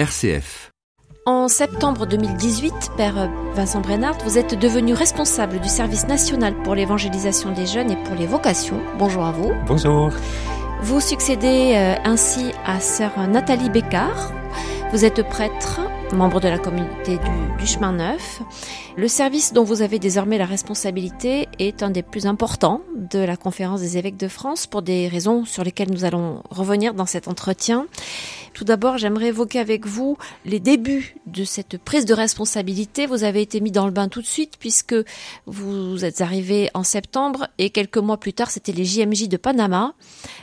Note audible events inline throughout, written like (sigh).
RCF. En septembre 2018, Père Vincent Brennard, vous êtes devenu responsable du service national pour l'évangélisation des jeunes et pour les vocations. Bonjour à vous. Bonjour. Vous succédez euh, ainsi à sœur Nathalie Bécard. Vous êtes prêtre, membre de la communauté du, du, chemin neuf. Le service dont vous avez désormais la responsabilité est un des plus importants de la conférence des évêques de France pour des raisons sur lesquelles nous allons revenir dans cet entretien. Tout d'abord, j'aimerais évoquer avec vous les débuts de cette prise de responsabilité. Vous avez été mis dans le bain tout de suite puisque vous êtes arrivé en septembre et quelques mois plus tard, c'était les JMJ de Panama.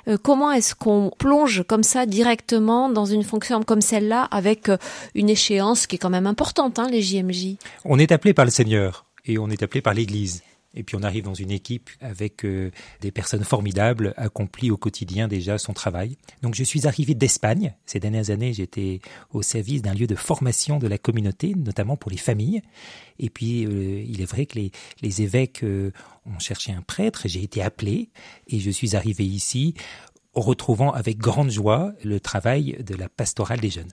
Euh, comment est-ce qu'on plonge comme ça directement dans une fonction comme celle-là avec euh, une échéance qui est quand même importante, hein, les JMJ On est appelé par le Seigneur et on est appelé par l'Église. Et puis on arrive dans une équipe avec euh, des personnes formidables, accompli au quotidien déjà son travail. Donc je suis arrivé d'Espagne. Ces dernières années, j'étais au service d'un lieu de formation de la communauté, notamment pour les familles. Et puis euh, il est vrai que les, les évêques euh, ont cherché un prêtre. J'ai été appelé et je suis arrivé ici, retrouvant avec grande joie le travail de la pastorale des jeunes.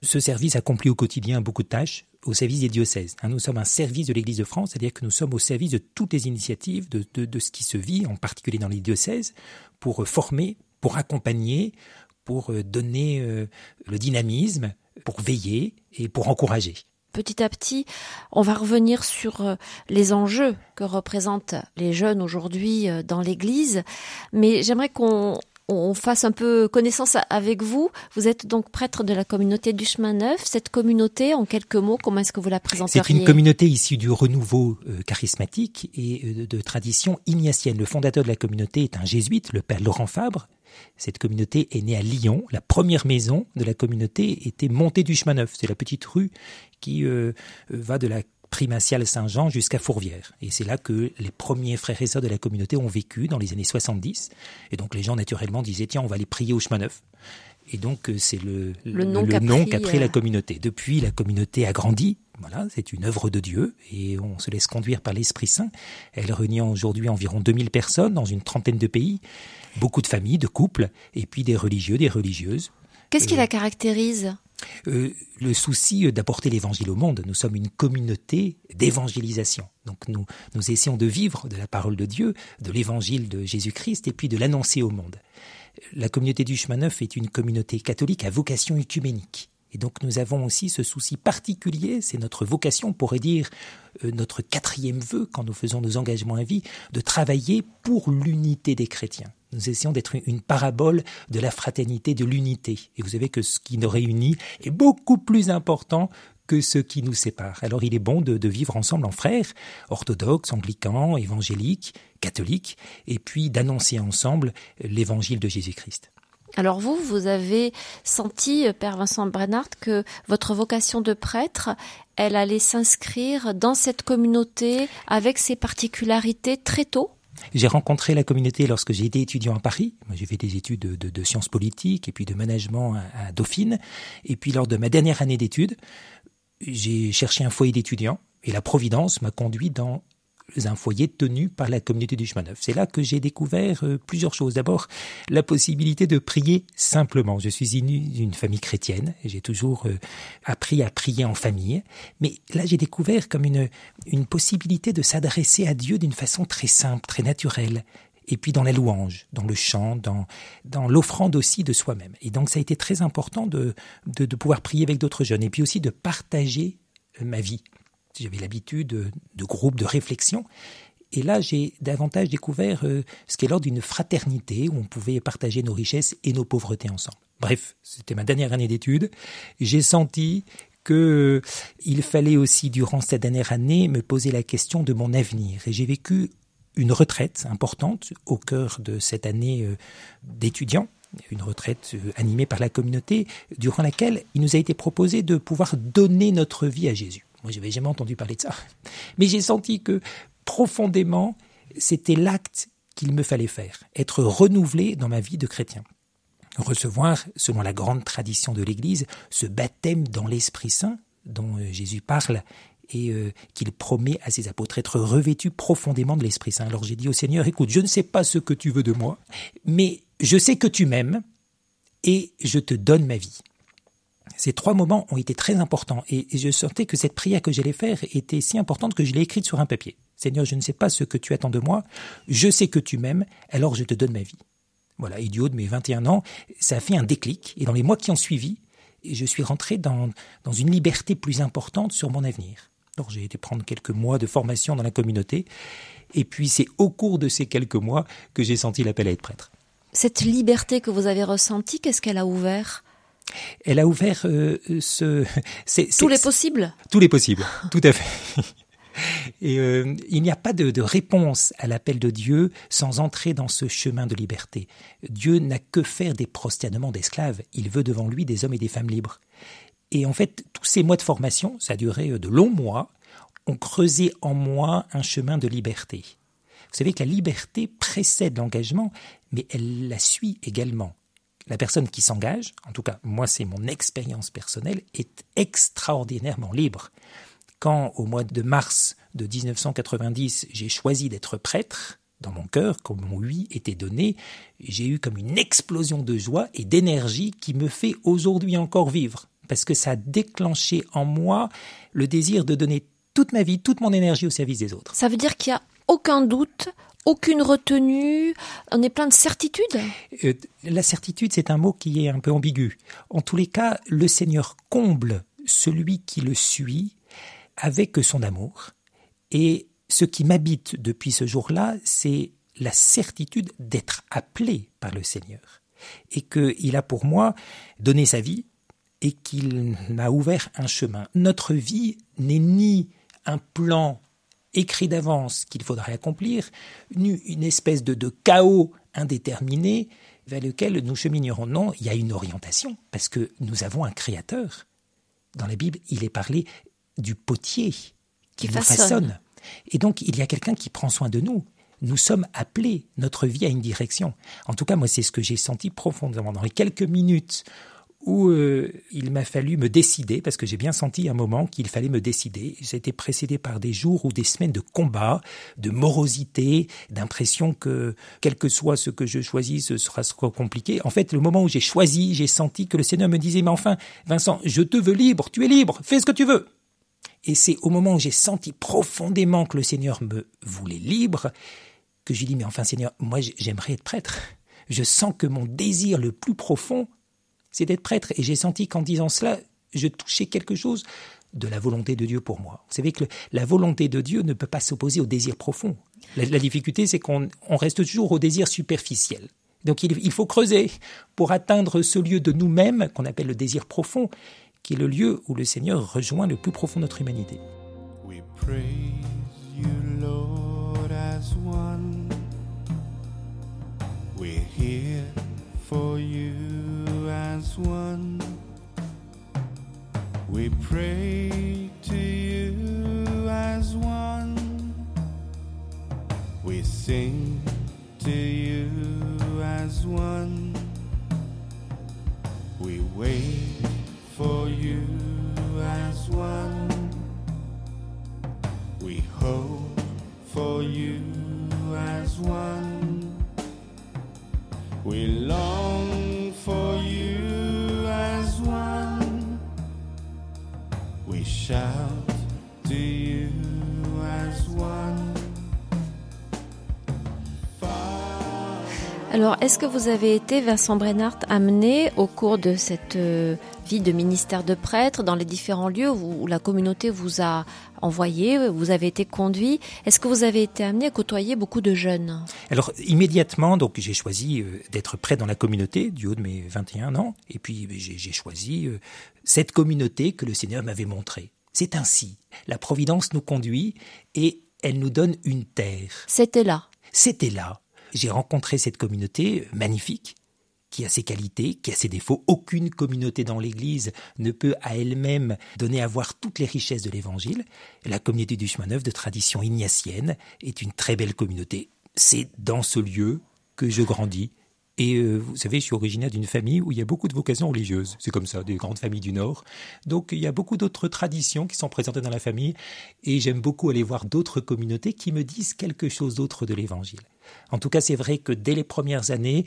Ce service accomplit au quotidien beaucoup de tâches au service des diocèses. Nous sommes un service de l'Église de France, c'est-à-dire que nous sommes au service de toutes les initiatives, de, de, de, ce qui se vit, en particulier dans les diocèses, pour former, pour accompagner, pour donner le dynamisme, pour veiller et pour encourager. Petit à petit, on va revenir sur les enjeux que représentent les jeunes aujourd'hui dans l'Église, mais j'aimerais qu'on on fasse un peu connaissance avec vous. Vous êtes donc prêtre de la communauté du chemin neuf. Cette communauté, en quelques mots, comment est-ce que vous la présenteriez C'est une communauté issue du renouveau euh, charismatique et euh, de tradition ignatienne. Le fondateur de la communauté est un jésuite, le père Laurent Fabre. Cette communauté est née à Lyon. La première maison de la communauté était montée du chemin neuf. C'est la petite rue qui euh, va de la primatial Saint-Jean jusqu'à Fourvière. Et c'est là que les premiers frères et sœurs de la communauté ont vécu dans les années 70. Et donc les gens naturellement disaient tiens on va aller prier au chemin neuf. Et donc c'est le, le, nom qu'a pris, pris, la communauté. Depuis la communauté a grandi. Voilà, c'est une œuvre de Dieu et on se laisse conduire par l'Esprit Saint. Elle réunit aujourd'hui environ 2000 personnes dans une trentaine de pays, beaucoup de familles, de couples et puis des religieux, des religieuses. Qu'est-ce qui la caractérise? euh, le souci d'apporter l'évangile au monde. Nous sommes une communauté d'évangélisation. Donc nous, nous essayons de vivre de la parole de Dieu, de l'évangile de Jésus-Christ et puis de l'annoncer au monde. La communauté du chemin neuf est une communauté catholique à vocation œcuménique. Et donc nous avons aussi ce souci particulier, c'est notre vocation, on pourrait dire euh, notre quatrième vœu quand nous faisons nos engagements à vie, de travailler pour l'unité des chrétiens. Nous essayons d'être une parabole de la fraternité, de l'unité. Et vous savez que ce qui nous réunit est beaucoup plus important que ce qui nous sépare. Alors il est bon de, de vivre ensemble en frères, orthodoxes, anglicans, évangéliques, catholiques, et puis d'annoncer ensemble l'évangile de Jésus-Christ. Alors vous, vous avez senti, Père Vincent Brennard, que votre vocation de prêtre, elle allait s'inscrire dans cette communauté avec ses particularités très tôt? J'ai rencontré la communauté lorsque j'ai été étudiant à Paris. J'ai fait des études de, sciences politiques et puis de management à Dauphine. Et puis, lors de ma dernière année d'études, j'ai cherché un foyer d'étudiants et la Providence m'a conduit dans un foyer tenu par la communauté du chemin neuf. C'est là que j'ai découvert euh, plusieurs choses. D'abord, la possibilité de prier simplement. Je suis d'une famille chrétienne, j'ai toujours euh, appris à prier en famille, mais là j'ai découvert comme une, une possibilité de s'adresser à Dieu d'une façon très simple, très naturelle, et puis dans la louange, dans le chant, dans, dans l'offrande aussi de soi-même. Et donc ça a été très important de, de, de pouvoir prier avec d'autres jeunes, et puis aussi de partager euh, ma vie j'avais l'habitude de, de groupes de réflexion. Et là, j'ai davantage découvert euh, ce qu'est l'ordre d'une fraternité où on pouvait partager nos richesses et nos pauvretés ensemble. Bref, c'était ma dernière année d'études. J'ai senti que euh, il fallait aussi, durant cette dernière année, me poser la question de mon avenir. Et j'ai vécu une retraite importante au cœur de cette année euh, d'étudiant une retraite animée par la communauté, durant laquelle il nous a été proposé de pouvoir donner notre vie à Jésus. Moi, je n'avais jamais entendu parler de ça. (laughs) Mais j'ai senti que profondément, c'était l'acte qu'il me fallait faire, être renouvelé dans ma vie de chrétien. Recevoir, selon la grande tradition de l'Église, ce baptême dans l'Esprit Saint dont euh, Jésus parle et euh, qu'il promet à ses apôtres, être revêtu profondément de l'Esprit Saint. Alors j'ai dit au Seigneur, écoute, je ne sais pas ce que tu veux de moi, mais je sais que tu m'aimes et je te donne ma vie. Ces trois moments ont été très importants et, je sentais que cette prière que j'allais faire était si importante que je l'ai écrite sur un papier. Seigneur, je ne sais pas ce que tu attends de moi, je sais que tu m'aimes, alors je te donne ma vie. Voilà, haut de mes 21 ans, ça a fait un déclic, et dans les mois qui ont suivi, je suis rentré dans, dans une liberté plus importante sur mon avenir. Alors j'ai été prendre quelques mois de formation dans la communauté, et puis c'est au cours de ces quelques mois que j'ai senti l'appel à être prêtre. Cette liberté que vous avez ressentie, qu'est-ce qu'elle a ouvert? Elle a ouvert euh, ce... (laughs) Tous les possibles Tous les possibles, (laughs) tout à fait. (laughs) Et euh, il n'y a pas de, de réponse à l'appel de Dieu sans entrer dans ce chemin de liberté. Dieu n'a que faire des prosternements d'esclaves. Il veut devant lui des hommes et des femmes libres. Et en fait, tous ces mois de formation, ça a duré euh, de longs mois, ont creusé en moi un chemin de liberté. Vous savez que la liberté précède l'engagement, mais elle la suit également. La personne qui s'engage, en tout cas moi c'est mon expérience personnelle, est extraordinairement libre. Quand au mois de mars de 1990 j'ai choisi d'être prêtre, dans mon cœur, comme mon oui était donné, j'ai eu comme une explosion de joie et d'énergie qui me fait aujourd'hui encore vivre parce que ça a déclenché en moi le désir de donner toute ma vie, toute mon énergie au service des autres. Ça veut dire qu'il n'y a aucun doute, aucune retenue, on est plein de certitude euh, La certitude, c'est un mot qui est un peu ambigu. En tous les cas, le Seigneur comble celui qui le suit avec son amour. Et ce qui m'habite depuis ce jour-là, c'est la certitude d'être appelé par le Seigneur. Et qu'il a pour moi donné sa vie, et qu'il m'a ouvert un chemin. Notre vie n'est ni un plan écrit d'avance qu'il faudrait accomplir, ni une espèce de, de chaos indéterminé vers lequel nous cheminerons. Non, il y a une orientation, parce que nous avons un créateur. Dans la Bible, il est parlé du potier qui, nous façonne. Et donc, il y a quelqu'un qui prend soin de nous. Nous sommes appelés, notre vie a une direction. En tout cas, moi, c'est ce que j'ai senti profondément. Dans les quelques minutes où euh, il m'a fallu me décider, parce que j'ai bien senti un moment qu'il fallait me décider. J'ai été précédé par des jours ou des semaines de combat, de morosité, d'impression que, quel que soit ce que je choisis, ce sera, sera compliqué. En fait, le moment où j'ai choisi, j'ai senti que le Seigneur me disait, mais enfin, Vincent, je te veux libre, tu es libre, fais ce que tu veux. Et c'est au moment où j'ai senti profondément que le Seigneur me voulait libre, que j'ai dit, mais enfin Seigneur, moi j'aimerais être prêtre. Je sens que mon désir le plus profond, c'est d'être prêtre. Et j'ai senti qu'en disant cela, je touchais quelque chose de la volonté de Dieu pour moi. Vous savez que la volonté de Dieu ne peut pas s'opposer au désir profond. La, difficulté, c'est qu'on reste toujours au désir superficiel. Donc il, faut creuser pour atteindre ce lieu de nous-mêmes qu'on appelle le désir profond, qui est le lieu où le Seigneur rejoint le plus profond de notre humanité. as one. We pray to you as one. We sing to you as one. We wait for you as one. We hope for you as one. We long Alors, est-ce que vous avez été, Vincent Brennart, amené au cours de cette euh, vie de ministère de prêtre dans les différents lieux où, la communauté vous a envoyé, vous avez été conduit? Est-ce que vous avez été amené à côtoyer beaucoup de jeunes? Alors, immédiatement, donc j'ai choisi euh, d'être prêtre dans la communauté du haut de mes 21 ans, et puis j'ai choisi euh, cette communauté que le Seigneur m'avait montrée. C'est ainsi. La Providence nous conduit et elle nous donne une terre. C'était là. C'était là j'ai rencontré cette communauté magnifique qui a ses qualités, qui a ses défauts. Aucune communauté dans l'Église ne peut à elle-même donner à voir toutes les richesses de l'Évangile. La communauté du chemin neuf de tradition ignatienne est une très belle communauté. C'est dans ce lieu que je grandis. Et euh, vous savez, je suis originaire d'une famille où il y a beaucoup de vocations religieuses. C'est comme ça, des grandes familles du Nord. Donc il y a beaucoup d'autres traditions qui sont présentées dans la famille. Et j'aime beaucoup aller voir d'autres communautés qui me disent quelque chose d'autre de l'Évangile. En tout cas, c'est vrai que dès les premières années,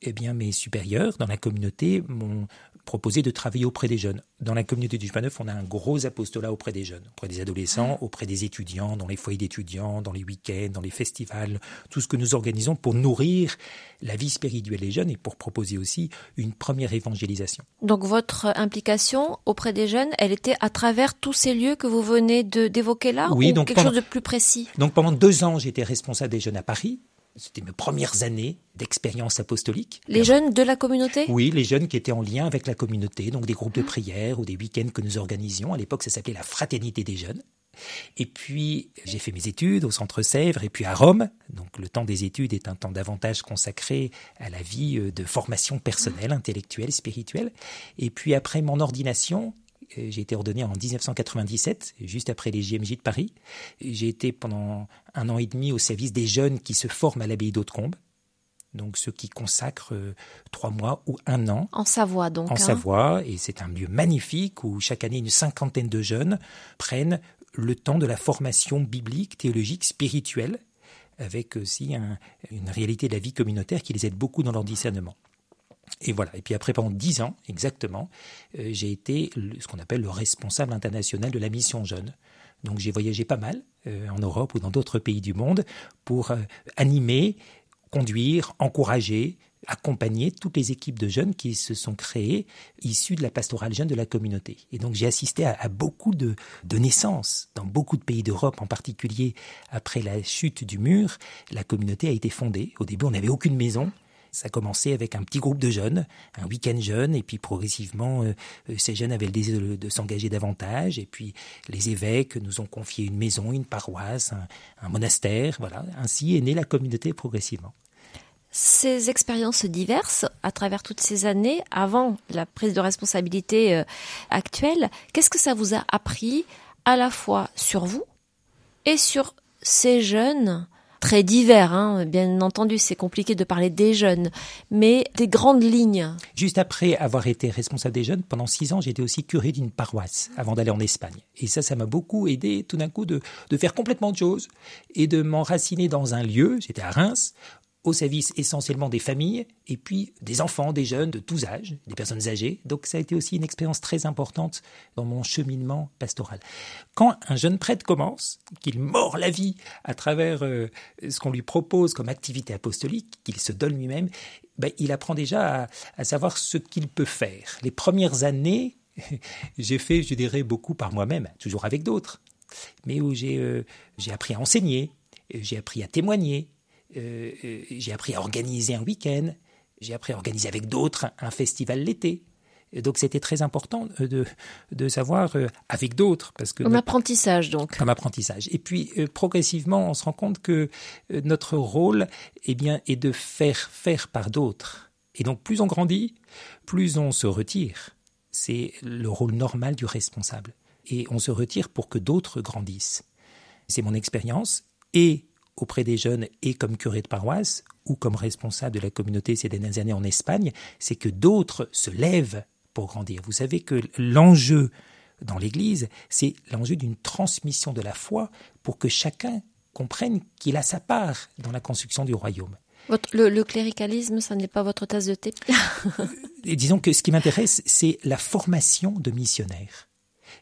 eh bien, mes supérieurs dans la communauté m'ont proposé de travailler auprès des jeunes. Dans la communauté du chemin neuf, on a un gros apostolat auprès des jeunes, auprès des adolescents, auprès des étudiants, dans les foyers d'étudiants, dans les week-ends, dans les festivals, tout ce que nous organisons pour nourrir la vie spirituelle des jeunes et pour proposer aussi une première évangélisation. Donc votre implication auprès des jeunes, elle était à travers tous ces lieux que vous venez d'évoquer là Oui, ou donc quelque chose de plus précis? Donc pendant deux ans, j'étais responsable des jeunes à Paris c'était mes premières années d'expérience apostolique. Les jeunes de la communauté? Oui, les jeunes qui étaient en lien avec la communauté, donc des groupes de ah. prière ou des week-ends que nous organisions. À l'époque, ça s'appelait la Fraternité des jeunes. Et puis, j'ai fait mes études au Centre Sèvres et puis à Rome. Donc, le temps des études est un temps davantage consacré à la vie euh, de formation personnelle, intellectuelle, spirituelle. Et puis, après mon ordination, j'ai été ordonné en 1997, juste après les JMJ de Paris. J'ai été pendant un an et demi au service des jeunes qui se forment à l'abbaye d'Hautecombe. Donc ceux qui consacrent euh, trois mois ou un an. En Savoie donc. En hein. Savoie, et c'est un lieu magnifique où chaque année une cinquantaine de jeunes prennent le temps de la formation biblique, théologique, spirituelle, avec aussi une réalité de la vie communautaire qui les aide beaucoup dans leur discernement. Et voilà. Et puis après, pendant dix ans, exactement, euh, j'ai été ce qu'on appelle le responsable international de la mission jeune. Donc j'ai voyagé pas mal euh, en Europe ou dans d'autres pays du monde pour euh, animer, conduire, encourager, accompagner toutes les équipes de jeunes qui se sont créées issues de la pastorale jeune de la communauté. Et donc j'ai assisté à, beaucoup de, de, naissances dans beaucoup de pays d'Europe, en particulier après la chute du mur. La communauté a été fondée. Au début, on n'avait aucune maison. Ça a commencé avec un petit groupe de jeunes, un week-end jeune, et puis progressivement, euh, euh, ces jeunes avaient le désir de, s'engager davantage, et puis les évêques nous ont confié une maison, une paroisse, un, monastère, voilà. Ainsi est née la communauté progressivement. Ces expériences diverses, à travers toutes ces années, avant la prise de responsabilité euh, actuelle, qu'est-ce que ça vous a appris à la fois sur vous et sur ces jeunes très divers. Hein. Bien entendu, c'est compliqué de parler des jeunes, mais des grandes lignes. Juste après avoir été responsable des jeunes, pendant six ans, j'étais aussi curé d'une paroisse avant d'aller en Espagne. Et ça, ça m'a beaucoup aidé tout d'un coup de, de faire complètement de choses et de m'enraciner dans un lieu, j'étais à Reims, au service essentiellement des familles et puis des enfants, des jeunes de tous âges, des personnes âgées. Donc ça a été aussi une expérience très importante dans mon cheminement pastoral. Quand un jeune prêtre commence, qu'il mord la vie à travers euh, ce qu'on lui propose comme activité apostolique, qu'il se donne lui-même, ben, il apprend déjà à, savoir ce qu'il peut faire. Les premières années, (laughs) j'ai fait, je dirais, beaucoup par moi-même, toujours avec d'autres, mais où j'ai euh, appris à enseigner, j'ai appris à témoigner, euh, euh, j'ai appris à organiser un week-end, j'ai appris à organiser avec d'autres un, festival l'été. Donc c'était très important euh, de, de savoir avec d'autres. parce que Un apprentissage donc. Un apprentissage. Et puis progressivement, on se rend compte que notre rôle eh bien, est de faire faire par d'autres. Et donc plus on grandit, plus on se retire. C'est le rôle normal du responsable. Et on se retire pour que d'autres grandissent. C'est mon expérience. Et auprès des jeunes et comme curé de paroisse ou comme responsable de la communauté ces dernières années en Espagne, c'est que d'autres se lèvent pour grandir. Vous savez que l'enjeu dans l'Église, c'est l'enjeu d'une transmission de la foi pour que chacun comprenne qu'il a sa part dans la construction du royaume. le, cléricalisme, ça n'est pas votre tasse de thé (laughs) et Disons que ce qui m'intéresse, c'est la formation de missionnaires.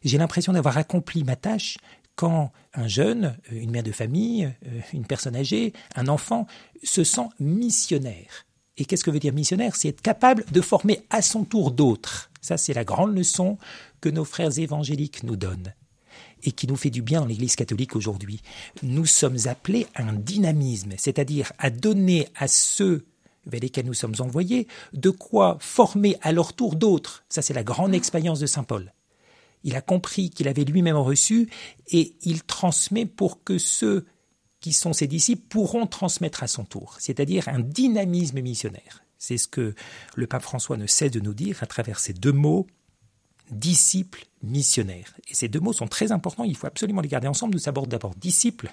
J'ai l'impression d'avoir accompli ma tâche quand un jeune, une mère de famille, euh, une personne âgée, un enfant se sent missionnaire. Et qu'est-ce que veut dire missionnaire? C'est être capable de former à son tour d'autres. Ça, c'est la grande leçon que nos frères évangéliques nous donnent et qui nous fait du bien dans l'Église catholique aujourd'hui. Nous sommes appelés à un dynamisme, c'est-à-dire à donner à ceux vers lesquels nous sommes envoyés de quoi former à leur tour d'autres. Ça, c'est la grande expérience de Saint Paul. Il a compris qu'il avait lui-même reçu et il transmet pour que ceux qui sont ses disciples pourront transmettre à son tour, c'est-à-dire un dynamisme missionnaire. C'est ce que le pape François ne cesse de nous dire à travers ces deux mots, disciples missionnaires. Et ces deux mots sont très importants, il faut absolument les garder ensemble. Nous abordons d'abord disciples,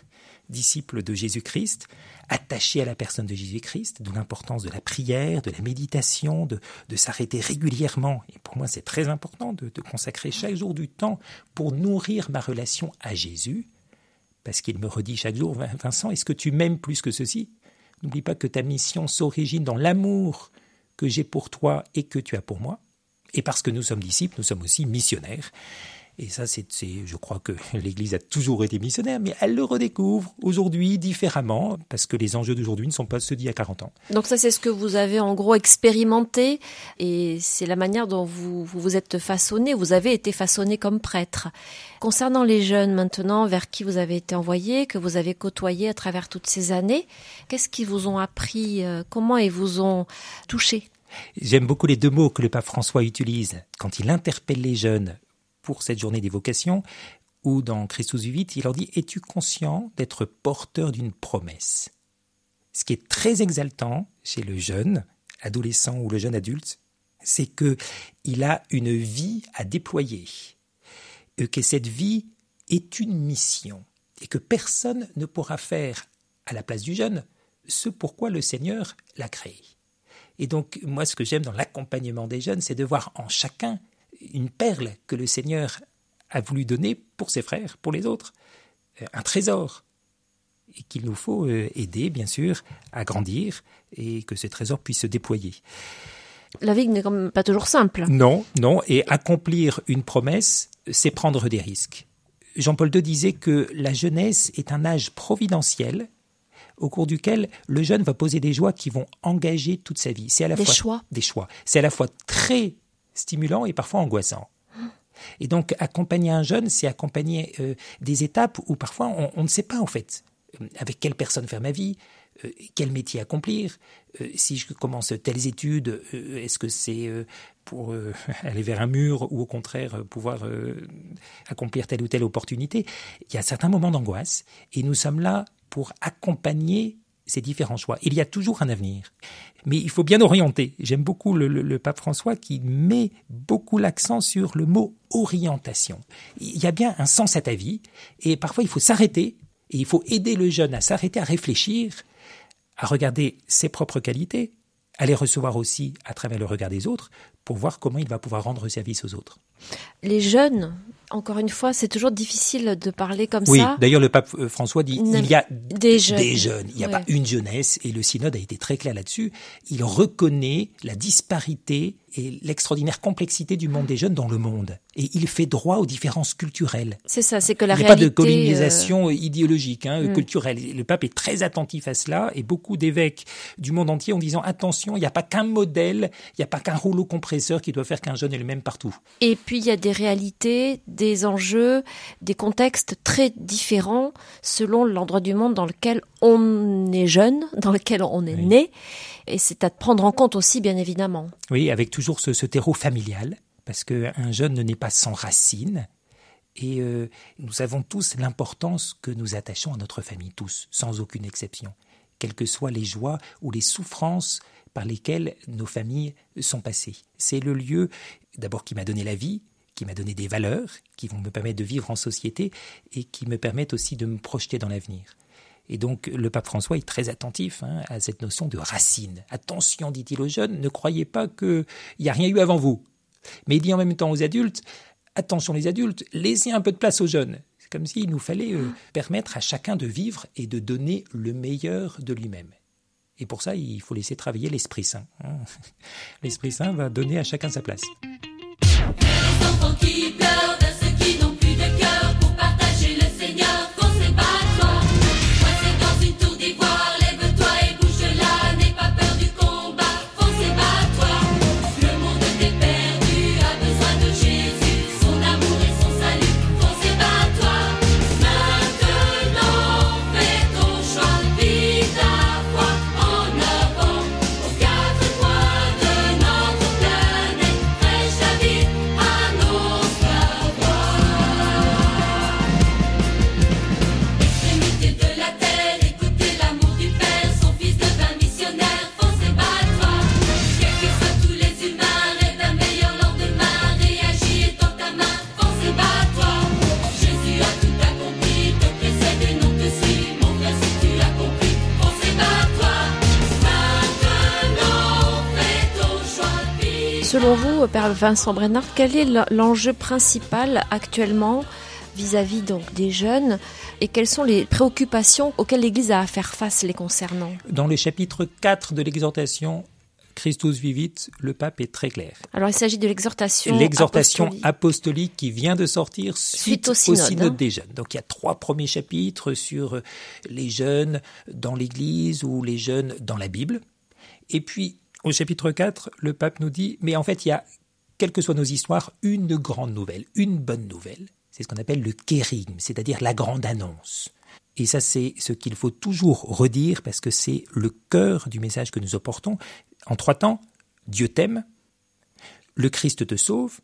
disciples de Jésus-Christ, attachés à la personne de Jésus-Christ, de l'importance de la prière, de la méditation, de, s'arrêter régulièrement. Et pour moi, c'est très important de, de consacrer chaque jour du temps pour nourrir ma relation à Jésus, parce qu'il me redit chaque jour, Vincent, est-ce que tu m'aimes plus que ceci? N'oublie pas que ta mission s'origine dans l'amour que j'ai pour toi et que tu as pour moi. Et parce que nous sommes disciples, nous sommes aussi missionnaires. Et ça, c'est, je crois que (laughs) l'Église a toujours été missionnaire, mais elle le redécouvre aujourd'hui différemment, parce que les enjeux d'aujourd'hui ne sont pas ceux d'il y a 40 ans. Donc ça, c'est ce que vous avez en gros expérimenté, et c'est la manière dont vous, vous vous êtes façonné, vous avez été façonné comme prêtre. Concernant les jeunes maintenant, vers qui vous avez été envoyé, que vous avez côtoyé à travers toutes ces années, qu'est-ce qu'ils vous ont appris, euh, comment ils vous ont touché? J'aime beaucoup les deux mots que le pape François utilise quand il interpelle les jeunes pour cette journée des vocations, ou dans Christus Vivit, il leur dit Es-tu conscient d'être porteur d'une promesse? Ce qui est très exaltant chez le jeune adolescent ou le jeune adulte, c'est que il a une vie à déployer, et que cette vie est une mission, et que personne ne pourra faire à la place du jeune ce pourquoi le Seigneur l'a créé. Et donc, moi, ce que j'aime dans l'accompagnement des jeunes, c'est de voir en chacun une perle que le Seigneur a voulu donner pour ses frères, pour les autres, euh, un trésor, et qu'il nous faut euh, aider, bien sûr, à grandir et que ce trésor puisse se déployer. La vie n'est quand même pas toujours simple. Non, non, et accomplir une promesse, c'est prendre des risques. Jean-Paul II disait que la jeunesse est un âge providentiel au cours duquel le jeune va poser des joies qui vont engager toute sa vie. C'est à la des fois choix. des choix. C'est à la fois très stimulant et parfois angoissant. Et donc accompagner un jeune, c'est accompagner euh, des étapes où parfois on, ne sait pas en fait euh, avec quelle personne faire ma vie, euh, quel métier accomplir, si je commence telles études, est-ce que c'est pour (laughs) aller vers un mur ou au contraire pouvoir accomplir telle ou telle opportunité. Il y a certains moments d'angoisse et nous sommes là pour accompagner ces différents choix. Il y a toujours un avenir. Mais il faut bien orienter. J'aime beaucoup le, pape François qui met beaucoup l'accent sur le mot orientation. Il y a bien un sens à ta vie et parfois il faut s'arrêter et il faut aider le jeune à s'arrêter, à réfléchir, à regarder ses propres qualités, à les recevoir aussi à travers le regard des autres pour voir comment il va pouvoir rendre service aux autres. Les jeunes encore une fois, c'est toujours difficile de parler comme ça. Oui, d'ailleurs, le pape euh, François dit il y a des jeunes. Il n'y a pas une jeunesse, et le synode a été très clair là-dessus. Il reconnaît la disparité et l'extraordinaire complexité du monde des jeunes dans le monde. Et il fait droit aux différences culturelles. C'est ça, c'est que la il n'y a pas de colonisation euh, idéologique, hein, mm. culturelle. Le pape est très attentif à cela et beaucoup d'évêques du monde entier en disant attention, il n'y a pas qu'un modèle, il n'y a pas qu'un rouleau compresseur qui doit faire qu'un jeune est le même partout. Et puis il y a des réalités, des enjeux, des contextes très différents selon l'endroit du monde dans lequel on est jeune, dans lequel on est né. Et c'est à prendre en compte aussi, bien évidemment. Oui, avec toujours ce, terreau familial, parce qu'un jeune ne naît pas sans racines. Et euh, nous avons tous l'importance que nous attachons à notre famille, tous, sans aucune exception, quelles que soient les joies ou les souffrances par lesquelles nos familles sont passées. C'est le lieu, d'abord, qui m'a donné la vie, qui m'a donné des valeurs, qui vont me permettre de vivre en société et qui me permettent aussi de me projeter dans l'avenir. Et donc le pape François est très attentif hein, à cette notion de racine. Attention, dit-il aux jeunes, ne croyez pas qu'il n'y a rien eu avant vous. Mais il dit en même temps aux adultes, attention les adultes, laissez un peu de place aux jeunes. C'est comme s'il nous fallait euh, permettre à chacun de vivre et de donner le meilleur de lui-même. Et pour ça, il faut laisser travailler l'Esprit Saint. Hein. L'Esprit Saint va donner à chacun sa place. Vincent Brennard, quel est l'enjeu principal actuellement vis-à-vis donc des jeunes et quelles sont les préoccupations auxquelles l'Église a à faire face les concernant? Dans le chapitre 4 de l'exhortation Christus vivit, le pape est très clair. Alors il s'agit de l'exhortation L'exhortation apostolique. apostolique qui vient de sortir suite, Suite au synode, hein. des jeunes. Donc il y a trois premiers chapitres sur les jeunes dans l'Église ou les jeunes dans la Bible. Et puis au chapitre 4, le pape nous dit, mais en fait il y a, quelles que soient nos histoires, une grande nouvelle, une bonne nouvelle. C'est ce qu'on appelle le kérigme, c'est-à-dire la grande annonce. Et ça, c'est ce qu'il faut toujours redire parce que c'est le cœur du message que nous apportons. En trois temps, Dieu t'aime, le Christ te sauve,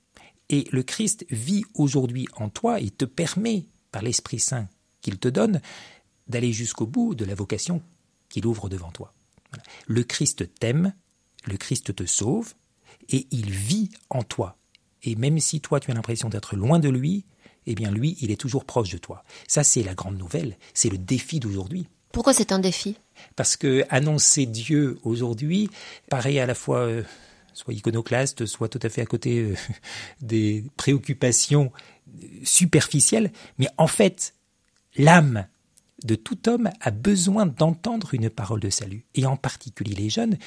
et le Christ vit aujourd'hui en toi et te permet, par l'Esprit Saint qu'il te donne, d'aller jusqu'au bout de la vocation qu'il ouvre devant toi. Le Christ t'aime, le Christ te sauve, et il vit en toi. Et même si toi tu as l'impression d'être loin de lui, eh bien lui, il est toujours proche de toi. Ça, c'est la grande nouvelle, c'est le défi d'aujourd'hui. Pourquoi c'est un défi? Parce que annoncer Dieu aujourd'hui paraît à la fois euh, soit iconoclaste, soit tout à fait à côté euh, (laughs) des préoccupations superficielles, mais en fait, l'âme de tout homme a besoin d'entendre une parole de salut, et en particulier les jeunes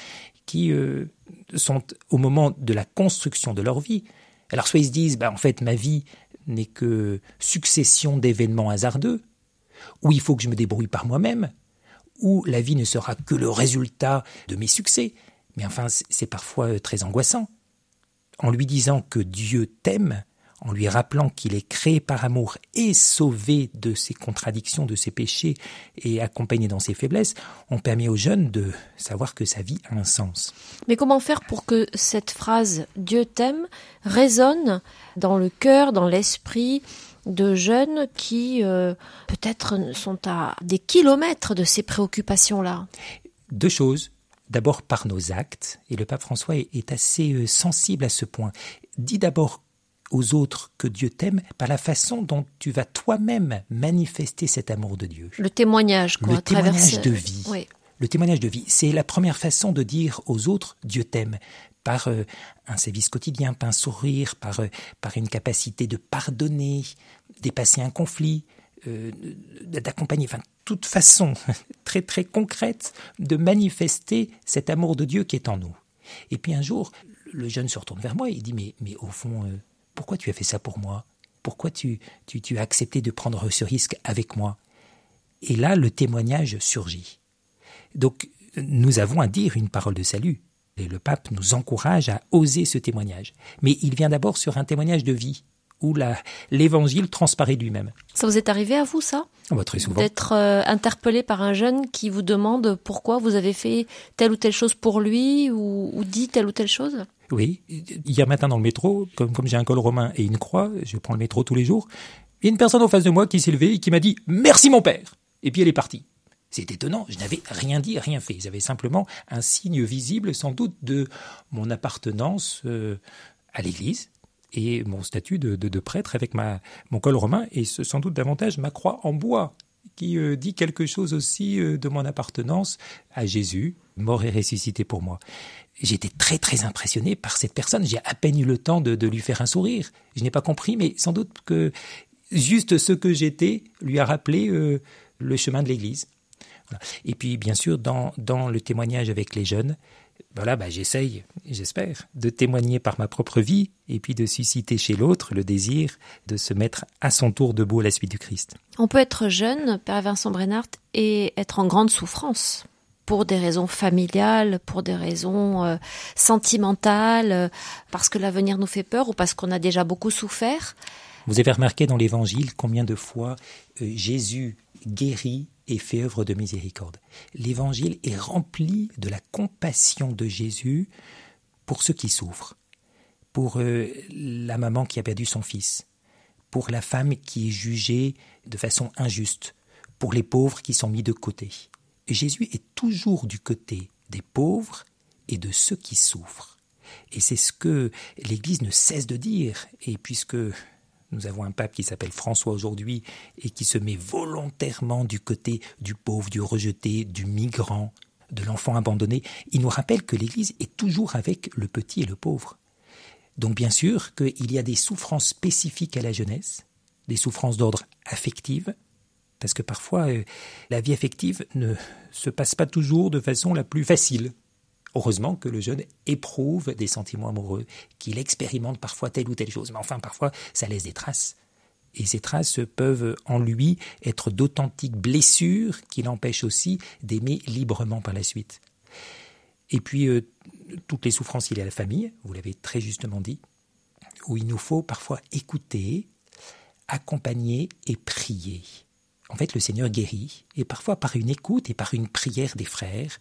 qui euh, sont au moment de la construction de leur vie. Alors soit ils se disent, bah, en fait, ma vie n'est que succession d'événements hasardeux, ou il faut que je me débrouille par moi-même, ou la vie ne sera que le résultat de mes succès. Mais enfin, c'est parfois très angoissant. En lui disant que Dieu t'aime, en lui rappelant qu'il est créé par amour et sauvé de ses contradictions, de ses péchés et accompagné dans ses faiblesses, on permet aux jeunes de savoir que sa vie a un sens. Mais comment faire pour que cette phrase Dieu t'aime résonne dans le cœur, dans l'esprit de jeunes qui euh, peut-être sont à des kilomètres de ces préoccupations-là? Deux choses. D'abord par nos actes, et le pape François est assez euh, sensible à ce point. Dis d'abord aux autres que Dieu t'aime par la façon dont tu vas toi-même manifester cet amour de Dieu. Le témoignage, quoi. Le témoignage de vie. Oui. Le témoignage de vie, c'est la première façon de dire aux autres Dieu t'aime par euh, un service quotidien, par un sourire, par, euh, par une capacité de pardonner, dépasser un conflit, euh, d'accompagner, enfin toute façon (laughs) très très concrète de manifester cet amour de Dieu qui est en nous. Et puis un jour, le jeune se retourne vers moi et il dit mais, mais au fond, pourquoi tu as fait ça pour moi? Pourquoi tu, as accepté de prendre ce risque avec moi? Et là, le témoignage surgit. Donc, nous avons à dire une parole de salut. Et le pape nous encourage à oser ce témoignage. Mais il vient d'abord sur un témoignage de vie, où l'évangile transparaît lui-même. Ça vous est arrivé à vous, ça? Oh, bah, très souvent. D'être euh, interpellé par un jeune qui vous demande pourquoi vous avez fait telle ou telle chose pour lui ou, ou dit telle ou telle chose? Oui. Hier matin dans le métro, comme, comme j'ai un col romain et une croix, je prends le métro tous les jours, il y a une personne en face de moi qui s'est levée et qui m'a dit Merci mon père Et puis elle est partie. C'est étonnant, je n'avais rien dit, rien fait. J'avais simplement un signe visible, sans doute, de mon appartenance euh, à l'Église et mon statut de, de- prêtre avec ma, mon col romain et sans doute davantage ma croix en bois qui euh, dit quelque chose aussi euh, de mon appartenance à Jésus, mort et ressuscité pour moi. J'étais très très impressionné par cette personne. J'ai à peine eu le temps de, lui faire un sourire. Je n'ai pas compris, mais sans doute que juste ce que j'étais lui a rappelé euh, le chemin de l'Église. Et puis, bien sûr, dans, dans le témoignage avec les jeunes, voilà, bah, j'essaye, j'espère, de témoigner par ma propre vie et puis de susciter chez l'autre le désir de se mettre à son tour debout à la suite du Christ. On peut être jeune, Père Vincent Brennart, et être en grande souffrance pour des raisons familiales, pour des raisons euh, sentimentales, euh, parce que l'avenir nous fait peur ou parce qu'on a déjà beaucoup souffert. Vous avez remarqué dans l'Évangile combien de fois euh, Jésus guérit et fait œuvre de miséricorde. L'Évangile est rempli de la compassion de Jésus pour ceux qui souffrent, pour euh, la maman qui a perdu son fils, pour la femme qui est jugée de façon injuste, pour les pauvres qui sont mis de côté. Jésus est toujours du côté des pauvres et de ceux qui souffrent. Et c'est ce que l'Église ne cesse de dire. Et puisque nous avons un pape qui s'appelle François aujourd'hui et qui se met volontairement du côté du pauvre, du rejeté, du migrant, de l'enfant abandonné, il nous rappelle que l'Église est toujours avec le petit et le pauvre. Donc bien sûr qu'il y a des souffrances spécifiques à la jeunesse, des souffrances d'ordre affectif, parce que parfois euh, la vie affective ne se passe pas toujours de façon la plus facile. Heureusement que le jeune éprouve des sentiments amoureux, qu'il expérimente parfois telle ou telle chose, mais enfin parfois ça laisse des traces. Et ces traces peuvent en lui être d'authentiques blessures qui l'empêchent aussi d'aimer librement par la suite. Et puis, euh, toutes les souffrances, y a la famille, vous l'avez très justement dit, où il nous faut parfois écouter, accompagner et prier. En fait, le Seigneur guérit, et parfois par une écoute et par une prière des frères,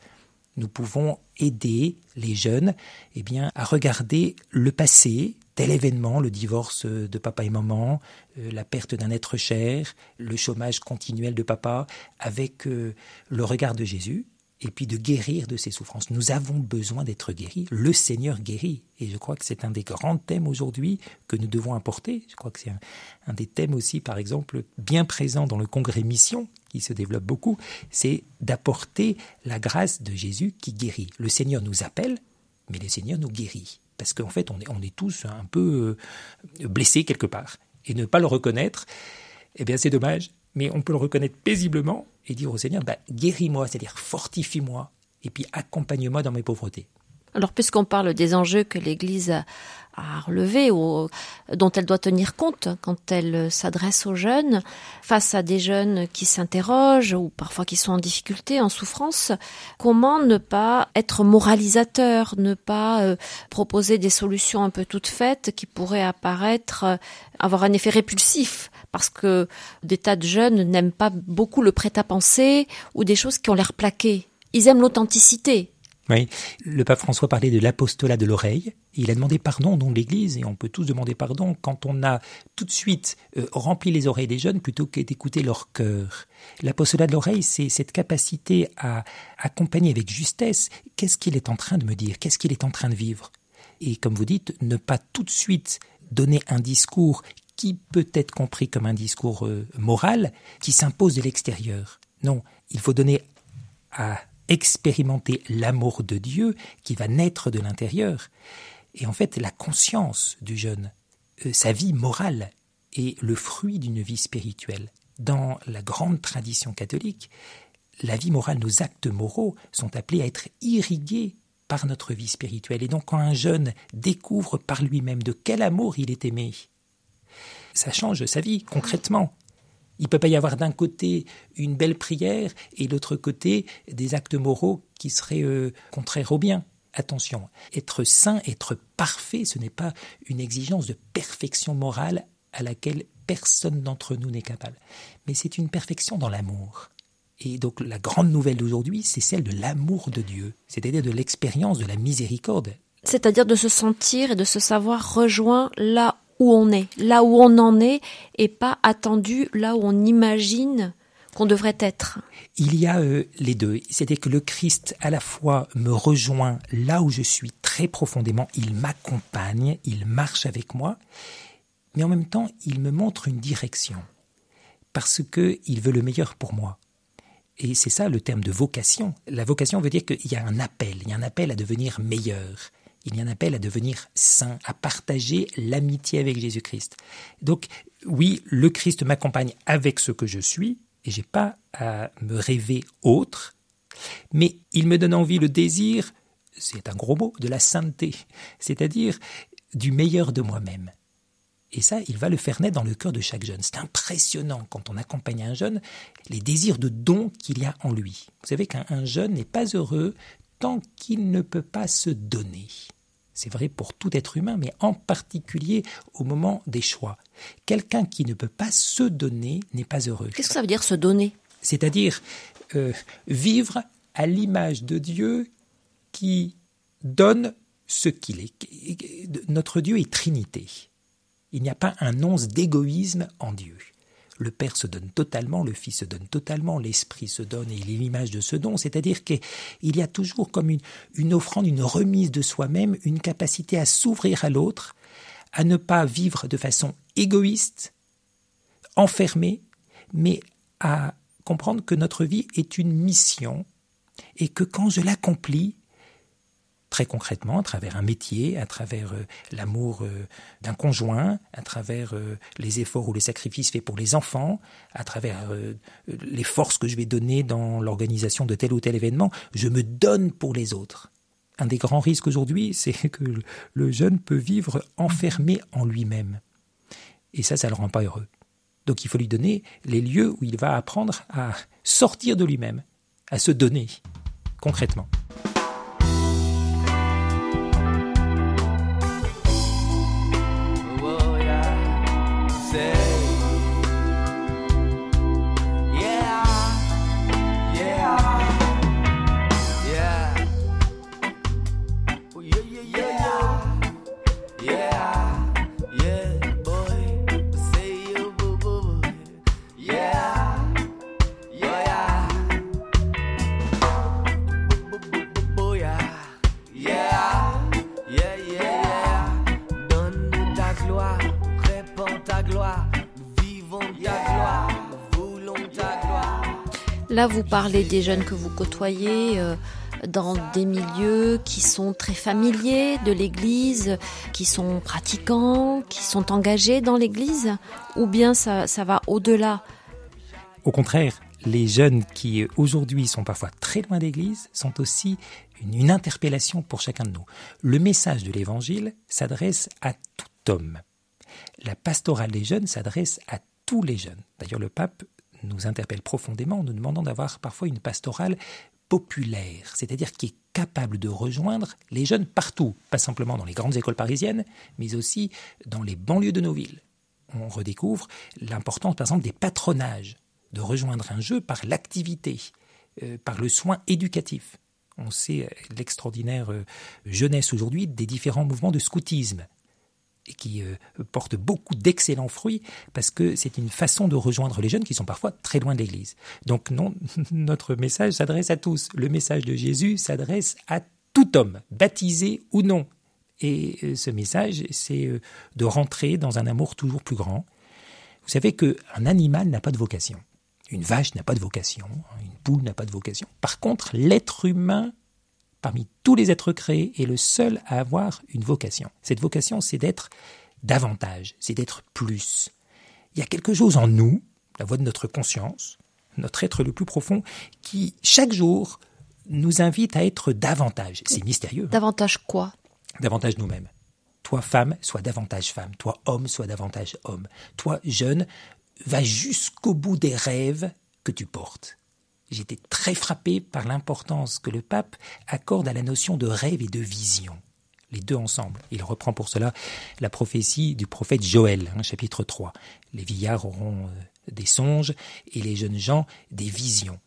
nous pouvons aider les jeunes eh bien, à regarder le passé, tel événement, le divorce de papa et maman, euh, la perte d'un être cher, le chômage continuel de papa, avec euh, le regard de Jésus, et puis de guérir de ses souffrances. Nous avons besoin d'être guéris. Le Seigneur guérit. Et je crois que c'est un des grands thèmes aujourd'hui que nous devons apporter. Je crois que c'est un, des thèmes aussi, par exemple, bien présent dans le congrès Mission, qui se développe beaucoup, c'est d'apporter la grâce de Jésus qui guérit. Le Seigneur nous appelle, mais le Seigneur nous guérit. Parce qu'en fait, on est, on est tous un peu euh, blessés quelque part. Et ne pas le reconnaître, eh bien, c'est dommage mais on peut le reconnaître paisiblement et dire au Seigneur, bah, guéris-moi, c'est-à-dire fortifie-moi, et puis accompagne-moi dans mes pauvretés. Alors, puisqu'on parle des enjeux que l'Église a, relevés ou dont elle doit tenir compte quand elle s'adresse aux jeunes, face à des jeunes qui s'interrogent ou parfois qui sont en difficulté, en souffrance, comment ne pas être moralisateur, ne pas euh, proposer des solutions un peu toutes faites qui pourraient apparaître, euh, avoir un effet répulsif parce que des tas de jeunes n'aiment pas beaucoup le prêt-à-penser ou des choses qui ont l'air plaquées. Ils aiment l'authenticité. Oui, le pape François parlait de l'apostolat de l'oreille. Il a demandé pardon au nom de l'Église, et on peut tous demander pardon quand on a tout de suite euh, rempli les oreilles des jeunes plutôt que d'écouter leur cœur. L'apostolat de l'oreille, c'est cette capacité à accompagner avec justesse qu'est-ce qu'il est en train de me dire, qu'est-ce qu'il est en train de vivre. Et comme vous dites, ne pas tout de suite donner un discours qui peut être compris comme un discours euh, moral qui s'impose de l'extérieur. Non, il faut donner à expérimenter l'amour de Dieu qui va naître de l'intérieur. Et en fait, la conscience du jeune, euh, sa vie morale est le fruit d'une vie spirituelle. Dans la grande tradition catholique, la vie morale, nos actes moraux sont appelés à être irrigués par notre vie spirituelle. Et donc quand un jeune découvre par lui-même de quel amour il est aimé, ça change sa vie concrètement. Il ne peut pas y avoir d'un côté une belle prière et de l'autre côté des actes moraux qui seraient euh, contraires au bien. Attention, être saint, être parfait, ce n'est pas une exigence de perfection morale à laquelle personne d'entre nous n'est capable. Mais c'est une perfection dans l'amour. Et donc la grande nouvelle d'aujourd'hui, c'est celle de l'amour de Dieu, c'est-à-dire de l'expérience de la miséricorde. C'est-à-dire de se sentir et de se savoir rejoint là où on est, là où on en est, et pas attendu là où on imagine qu'on devrait être. Il y a euh, les deux, c'est-à-dire que le Christ à la fois me rejoint là où je suis très profondément, il m'accompagne, il marche avec moi, mais en même temps il me montre une direction, parce que il veut le meilleur pour moi. Et c'est ça le terme de vocation. La vocation veut dire qu'il y a un appel, il y a un appel à devenir meilleur il y a un appel à devenir saint, à partager l'amitié avec Jésus-Christ. Donc oui, le Christ m'accompagne avec ce que je suis, et j'ai pas à me rêver autre, mais il me donne envie le désir, c'est un gros mot, de la sainteté, c'est-à-dire du meilleur de moi-même. Et ça, il va le faire naître dans le cœur de chaque jeune. C'est impressionnant quand on accompagne un jeune, les désirs de don qu'il y a en lui. Vous savez qu'un jeune n'est pas heureux tant qu'il ne peut pas se donner. C'est vrai pour tout être humain, mais en particulier au moment des choix. Quelqu'un qui ne peut pas se donner n'est pas heureux. Qu'est-ce que ça veut dire se donner? C'est-à-dire euh, vivre à l'image de Dieu qui donne ce qu'il est. Notre Dieu est Trinité. Il n'y a pas un once d'égoïsme en Dieu. Le Père se donne totalement, le Fils se donne totalement, l'Esprit se donne et il est l'image de ce don. C'est-à-dire qu'il y a toujours comme une, offrande, une remise de soi-même, une capacité à s'ouvrir à l'autre, à ne pas vivre de façon égoïste, enfermée, mais à comprendre que notre vie est une mission et que quand je l'accomplis, très concrètement à travers un métier, à travers euh, l'amour euh, d'un conjoint, à travers euh, les efforts ou les sacrifices faits pour les enfants, à travers les forces que je vais donner dans l'organisation de tel ou tel événement, je me donne pour les autres. Un des grands risques aujourd'hui, (laughs) c'est que le jeune peut vivre enfermé en lui-même. Et ça, ça ne le rend pas heureux. Donc il faut lui donner les lieux où il va apprendre à sortir de lui-même, à se donner concrètement. Là, vous parlez des jeunes que vous côtoyez euh, dans des milieux qui sont très familiers de l'Église, qui sont pratiquants, qui sont engagés dans l'Église, ou bien ça, va au-delà? Au contraire, les jeunes qui aujourd'hui sont parfois très loin d'Église sont aussi une, une interpellation pour chacun de nous. Le message de l'Évangile s'adresse à tout homme. La pastorale des jeunes s'adresse à tous les jeunes. D'ailleurs, le pape nous interpelle profondément en nous demandant d'avoir parfois une pastorale populaire, c'est-à-dire qui est capable de rejoindre les jeunes partout, pas simplement dans les grandes écoles parisiennes, mais aussi dans les banlieues de nos villes. On redécouvre l'importance, par exemple, des patronages, de rejoindre un jeu par l'activité, euh, par le soin éducatif. On sait euh, l'extraordinaire euh, jeunesse aujourd'hui des différents mouvements de scoutisme, qui euh, porte beaucoup d'excellents fruits parce que c'est une façon de rejoindre les jeunes qui sont parfois très loin de l'Église. Donc non, (laughs) notre message s'adresse à tous. Le message de Jésus s'adresse à tout homme, baptisé ou non. Et euh, ce message, c'est euh, de rentrer dans un amour toujours plus grand. Vous savez qu'un animal n'a pas de vocation. Une vache n'a pas de vocation, une poule n'a pas de vocation. Par contre, l'être humain parmi tous les êtres créés, est le seul à avoir une vocation. Cette vocation, c'est d'être davantage, c'est d'être plus. Il y a quelque chose en nous, la voix de notre conscience, notre être le plus profond, qui, chaque jour, nous invite à être davantage. C'est mystérieux. Hein. Davantage quoi? Davantage nous-mêmes. Toi, femme, sois davantage femme. Toi, homme, sois davantage homme. Toi, jeune, va jusqu'au bout des rêves que tu portes j'étais très frappé par l'importance que le pape accorde à la notion de rêve et de vision. Les deux ensemble. Il reprend pour cela la prophétie du prophète Joël, hein, chapitre 3. Les vieillards auront euh, des songes et les jeunes gens des visions.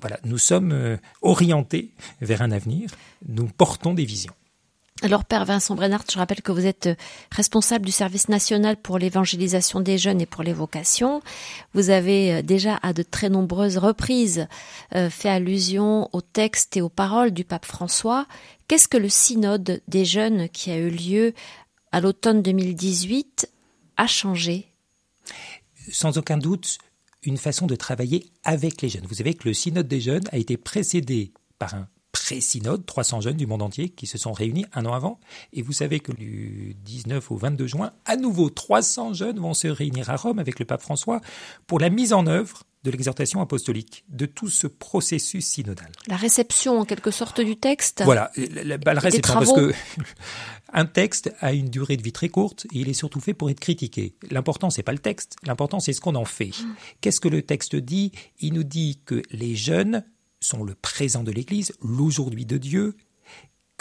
Voilà, nous sommes euh, orientés vers un avenir, nous portons des visions. Alors, Père Vincent Brennard, je rappelle que vous êtes euh, responsable du service national pour l'évangélisation des jeunes et pour les vocations. Vous avez euh, déjà à de très nombreuses reprises euh, fait allusion aux textes et aux paroles du pape François. Qu'est-ce que le synode des jeunes qui a eu lieu à l'automne 2018 a changé? Sans aucun doute, une façon de travailler avec les jeunes. Vous savez que le synode des jeunes a été précédé par un pré-synode, 300 jeunes du monde entier qui se sont réunis un an avant. Et vous savez que du 19 au 22 juin, à nouveau, 300 jeunes vont se réunir à Rome avec le pape François pour la mise en œuvre de l'exhortation apostolique, de tout ce processus synodal. La réception, en quelque sorte, du texte Voilà, la, la, réception, parce que (laughs) un texte a une durée de vie très courte et il est surtout fait pour être critiqué. L'important, c'est pas le texte, l'important, c'est ce qu'on en fait. Mmh. Qu'est-ce que le texte dit? Il nous dit que les jeunes sont le présent de l'Église, l'aujourd'hui de Dieu,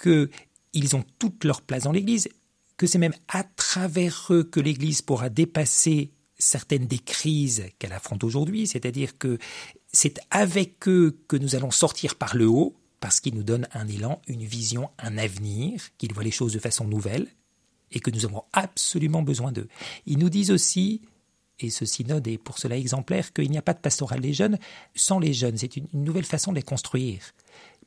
qu'ils ont toute leur place dans l'Église, que c'est même à travers eux que l'Église pourra dépasser certaines des crises qu'elle affronte aujourd'hui, c'est-à-dire que c'est avec eux que nous allons sortir par le haut, parce qu'ils nous donnent un élan, une vision, un avenir, qu'ils voient les choses de façon nouvelle, et que nous avons absolument besoin d'eux. Ils nous disent aussi, et ce synode est pour cela exemplaire, qu'il n'y a pas de pastoral des jeunes sans les jeunes. C'est une, nouvelle façon de les construire.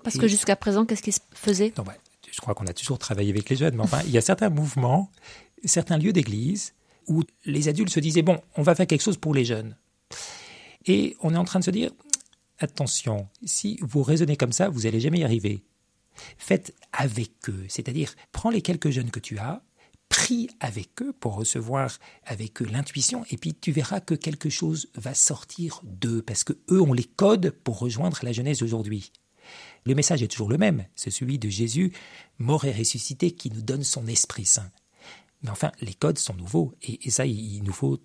Parce que jusqu'à présent, qu'est-ce qui se faisait non, Je crois qu'on a toujours travaillé avec les jeunes, mais enfin, il y a certains mouvements, certains lieux d'église où les adultes se disaient, bon, on va faire quelque chose pour les jeunes. Et on est en train de se dire, attention, si vous raisonnez comme ça, vous n'allez jamais y arriver. Faites avec eux, c'est-à-dire prends les quelques jeunes que tu as, prie avec eux pour recevoir avec eux l'intuition et puis tu verras que quelque chose va sortir d'eux parce que eux ont les codes pour rejoindre la jeunesse d'aujourd'hui. Le message est toujours le même, c'est celui de Jésus, mort et ressuscité, qui nous donne son Esprit Saint. Mais enfin, les codes sont nouveaux, et, ça, il, nous faut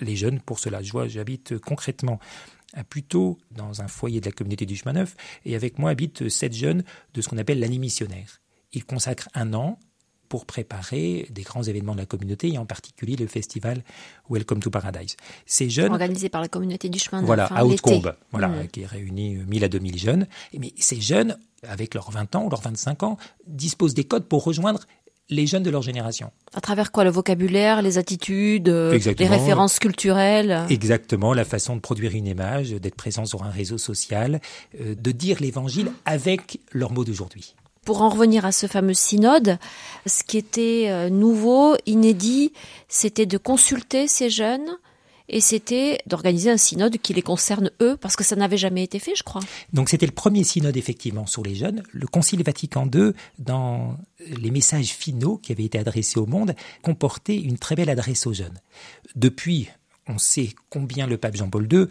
les jeunes pour cela. Je vois, j'habite concrètement à Puteaux, dans un foyer de la communauté du chemin neuf, et avec moi habitent sept jeunes de ce qu'on appelle l'année missionnaire. Ils consacrent un an pour préparer des grands événements de la communauté et en particulier le festival Welcome to Paradise. Ces jeunes organisé par la communauté du chemin voilà hein, à Haute-Combe, voilà mmh. qui réunit 1000 à 2000 jeunes. Mais ces jeunes avec leurs 20 ans ou leurs 25 ans disposent des codes pour rejoindre les jeunes de leur génération. À travers quoi? Le vocabulaire, les attitudes, euh, les références culturelles? Exactement, la façon de produire une image, d'être présent sur un réseau social, euh, de dire l'évangile avec leurs mots d'aujourd'hui. Pour en revenir à ce fameux synode, ce qui était euh, nouveau, inédit, c'était de consulter ces jeunes et c'était d'organiser un synode qui les concerne eux, parce que ça n'avait jamais été fait, je crois. Donc c'était le premier synode effectivement sur les jeunes. Le Concile Vatican II, dans les messages finaux qui avaient été adressés au monde, comportait une très belle adresse aux jeunes. Depuis, on sait combien le pape Jean-Paul II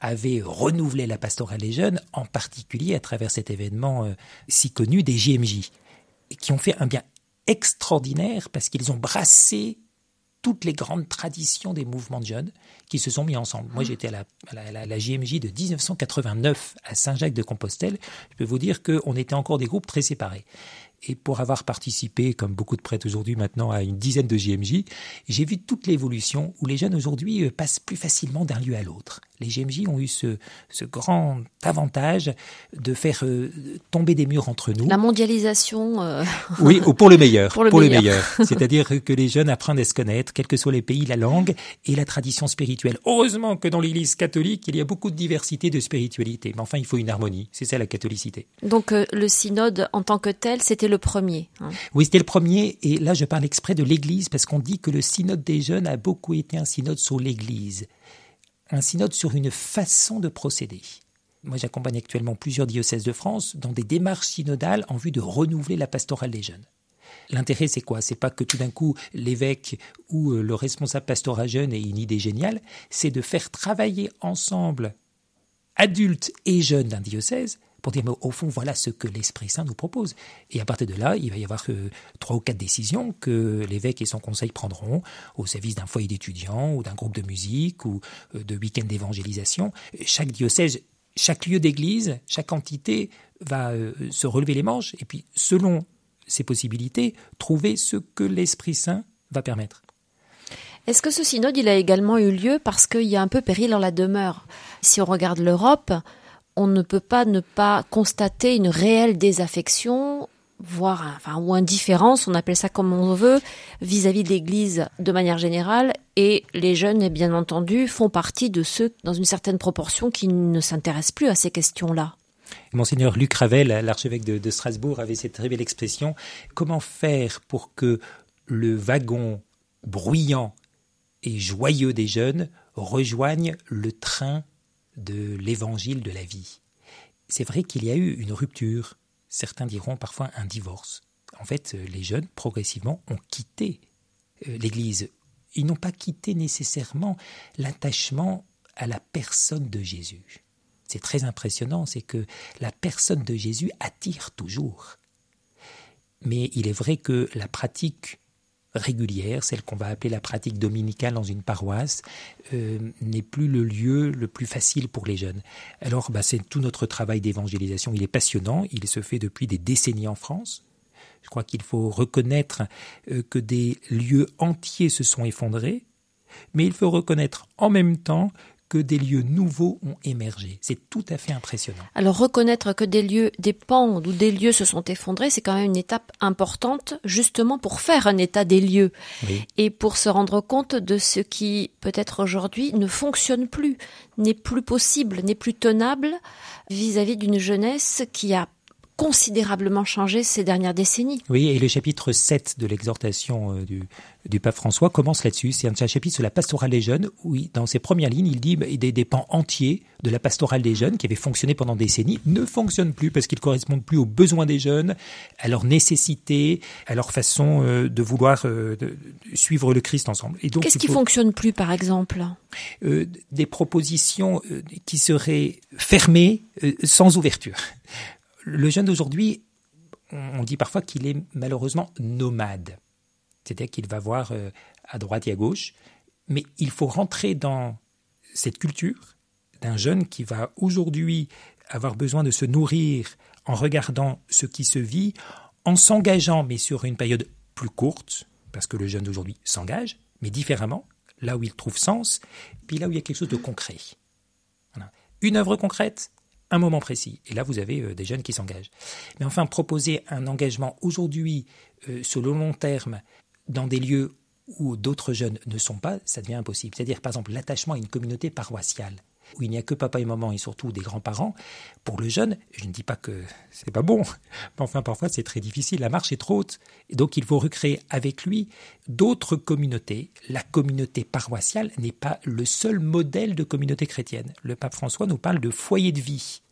avait renouvelé la pastorale des jeunes, en particulier à travers cet événement euh, si connu des JMJ, qui ont fait un bien extraordinaire parce qu'ils ont brassé toutes les grandes traditions des mouvements de jeunes qui se sont mis ensemble. Moi, j'étais à la, la, JMJ de 1989 à Saint-Jacques-de-Compostelle. Je peux vous dire qu'on était encore des groupes très séparés. Et pour avoir participé, comme beaucoup de prêtres aujourd'hui maintenant, à une dizaine de JMJ, j'ai vu toute l'évolution où les jeunes aujourd'hui euh, passent plus facilement d'un lieu à l'autre. Les JMJ ont eu ce, grand avantage de faire euh, tomber des murs entre nous. La mondialisation. Euh, (laughs) oui, pour le meilleur. pour le meilleur. (laughs) C'est-à-dire que les jeunes apprennent à se connaître, quels que soient les pays, la langue et la tradition spirituelle. Heureusement que dans l'Église catholique, il y a beaucoup de diversité de spiritualité. Mais enfin, il faut une harmonie. C'est ça la catholicité. Donc le synode en tant que tel, c'était le premier. Hein. Oui, c'était le premier. Et là, je parle exprès de l'Église parce qu'on dit que le synode des jeunes a beaucoup été un synode sur l'Église. Un synode sur une façon de procéder. Moi, j'accompagne actuellement plusieurs diocèses de France dans des démarches synodales en vue de renouveler la pastorale des jeunes. L'intérêt, c'est quoi? C'est pas que tout d'un coup l'évêque ou euh, le responsable pastoral jeune ait une idée géniale, c'est de faire travailler ensemble adultes et jeunes d'un diocèse pour dire, mais au fond, voilà ce que l'Esprit Saint nous propose. Et à partir de là, il va y avoir euh, trois ou quatre décisions que l'évêque et son conseil prendront au service d'un foyer d'étudiants ou d'un groupe de musique ou euh, de week-end d'évangélisation. Chaque diocèse, chaque lieu d'église, chaque entité va euh, se relever les manches et puis, selon ses possibilités, trouver ce que l'Esprit Saint va permettre. Est-ce que ce synode, il a également eu lieu parce qu'il y a un peu péril en la demeure? Si on regarde l'Europe, on ne peut pas ne pas constater une réelle désaffection, voire enfin, ou indifférence, on appelle ça comme on veut, vis-à-vis de l'Église de manière générale. Et les jeunes, bien entendu, font partie de ceux, dans une certaine proportion, qui ne s'intéressent plus à ces questions-là. Monseigneur Luc Ravel, l'archevêque de, de, Strasbourg, avait cette très belle expression comment faire pour que le wagon bruyant et joyeux des jeunes rejoigne le train de l'évangile de la vie. C'est vrai qu'il y a eu une rupture, certains diront parfois un divorce. En fait, les jeunes, progressivement, ont quitté euh, l'Église. Ils n'ont pas quitté nécessairement l'attachement à la personne de Jésus. C'est très impressionnant, c'est que la personne de Jésus attire toujours. Mais il est vrai que la pratique régulière, celle qu'on va appeler la pratique dominicale dans une paroisse, euh, n'est plus le lieu le plus facile pour les jeunes. Alors, bah, c'est tout notre travail d'évangélisation. Il est passionnant. Il se fait depuis des décennies en France. Je crois qu'il faut reconnaître euh, que des lieux entiers se sont effondrés, mais il faut reconnaître en même temps que des lieux nouveaux ont émergé. C'est tout à fait impressionnant. Alors reconnaître que des lieux dépendent ou des lieux se sont effondrés, c'est quand même une étape importante justement pour faire un état des lieux et pour se rendre compte de ce qui peut-être aujourd'hui ne fonctionne plus, n'est plus possible, n'est plus tenable vis-à-vis d'une jeunesse qui a considérablement changé ces dernières décennies. Oui, et le chapitre 7 de l'exhortation euh, du, du pape François commence là-dessus. C'est un chapitre sur la pastorale des jeunes, où dans ses premières lignes, il dit que des, des pans entiers de la pastorale des jeunes, qui avait fonctionné pendant des décennies, ne fonctionnent plus parce qu'ils correspondent plus aux besoins des jeunes, à leurs nécessités, à leur façon euh, de vouloir euh, suivre le Christ ensemble. Qu'est-ce qui fonctionne plus, par exemple? Euh, Des propositions qui seraient fermées, sans ouverture Le jeune d'aujourd'hui, on dit parfois qu'il est malheureusement nomade. C'est-à-dire qu'il va voir euh, à droite et à gauche, mais il faut rentrer dans cette culture d'un jeune qui va aujourd'hui avoir besoin de se nourrir en regardant ce qui se vit, en s'engageant, mais sur une période plus courte, parce que le jeune d'aujourd'hui s'engage, mais différemment, là où il trouve sens, puis là où il y a quelque chose de concret. Une œuvre concrète, un moment précis. Et là, vous avez euh, des jeunes qui s'engagent. Mais enfin, proposer un engagement aujourd'hui euh, sur le long terme dans des lieux où d'autres jeunes ne sont pas, ça devient impossible. C'est-à-dire, par exemple, l'attachement à une communauté paroissiale où il n'y a que papa et maman et surtout des grands-parents, pour le jeune, je ne dis pas que c'est pas bon, (laughs) mais enfin parfois c'est très difficile, la marche est trop haute. Et donc il faut recréer avec lui d'autres communautés. La communauté paroissiale n'est pas le seul modèle de communauté chrétienne. Le pape François nous parle de foyer de vie.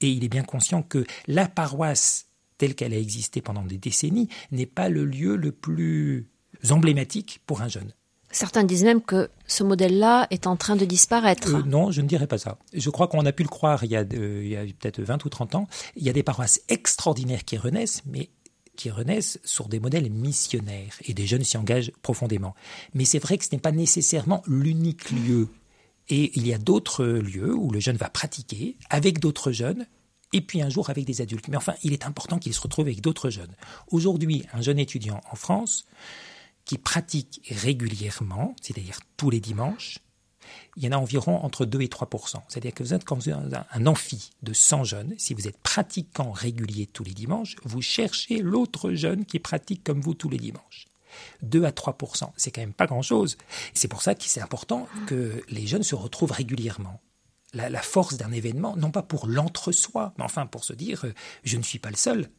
Et il est bien conscient que la paroisse telle qu'elle a existé pendant des décennies n'est pas le lieu le plus emblématique pour un jeune. Certains disent même que ce modèle-là est en train de disparaître. Euh, non, je ne dirais pas ça. Je crois qu'on a pu le croire il y a, peut-être 20 ou 30 ans. Il y a des paroisses extraordinaires qui renaissent, mais qui renaissent sur des modèles missionnaires et des jeunes s'y engagent profondément. Mais c'est vrai que ce n'est pas nécessairement l'unique lieu. Et il y a d'autres lieux où le jeune va pratiquer avec d'autres jeunes et puis un jour avec des adultes. Mais enfin, il est important qu'il se retrouve avec d'autres jeunes. Aujourd'hui, un jeune étudiant en France, qui pratiquent régulièrement, c'est-à-dire tous les dimanches, il y en a environ entre 2 et 3% C'est-à-dire que vous êtes, vous avez un amphi de 100 jeunes, si vous êtes pratiquant régulier tous les dimanches, vous cherchez l'autre jeune qui pratique comme vous tous les dimanches. 2 à 3% c'est quand même pas grand-chose. C'est pour ça que c'est important que les jeunes se retrouvent régulièrement. La, la force d'un événement, non pas pour l'entre-soi, mais enfin pour se dire euh, je ne suis pas le seul,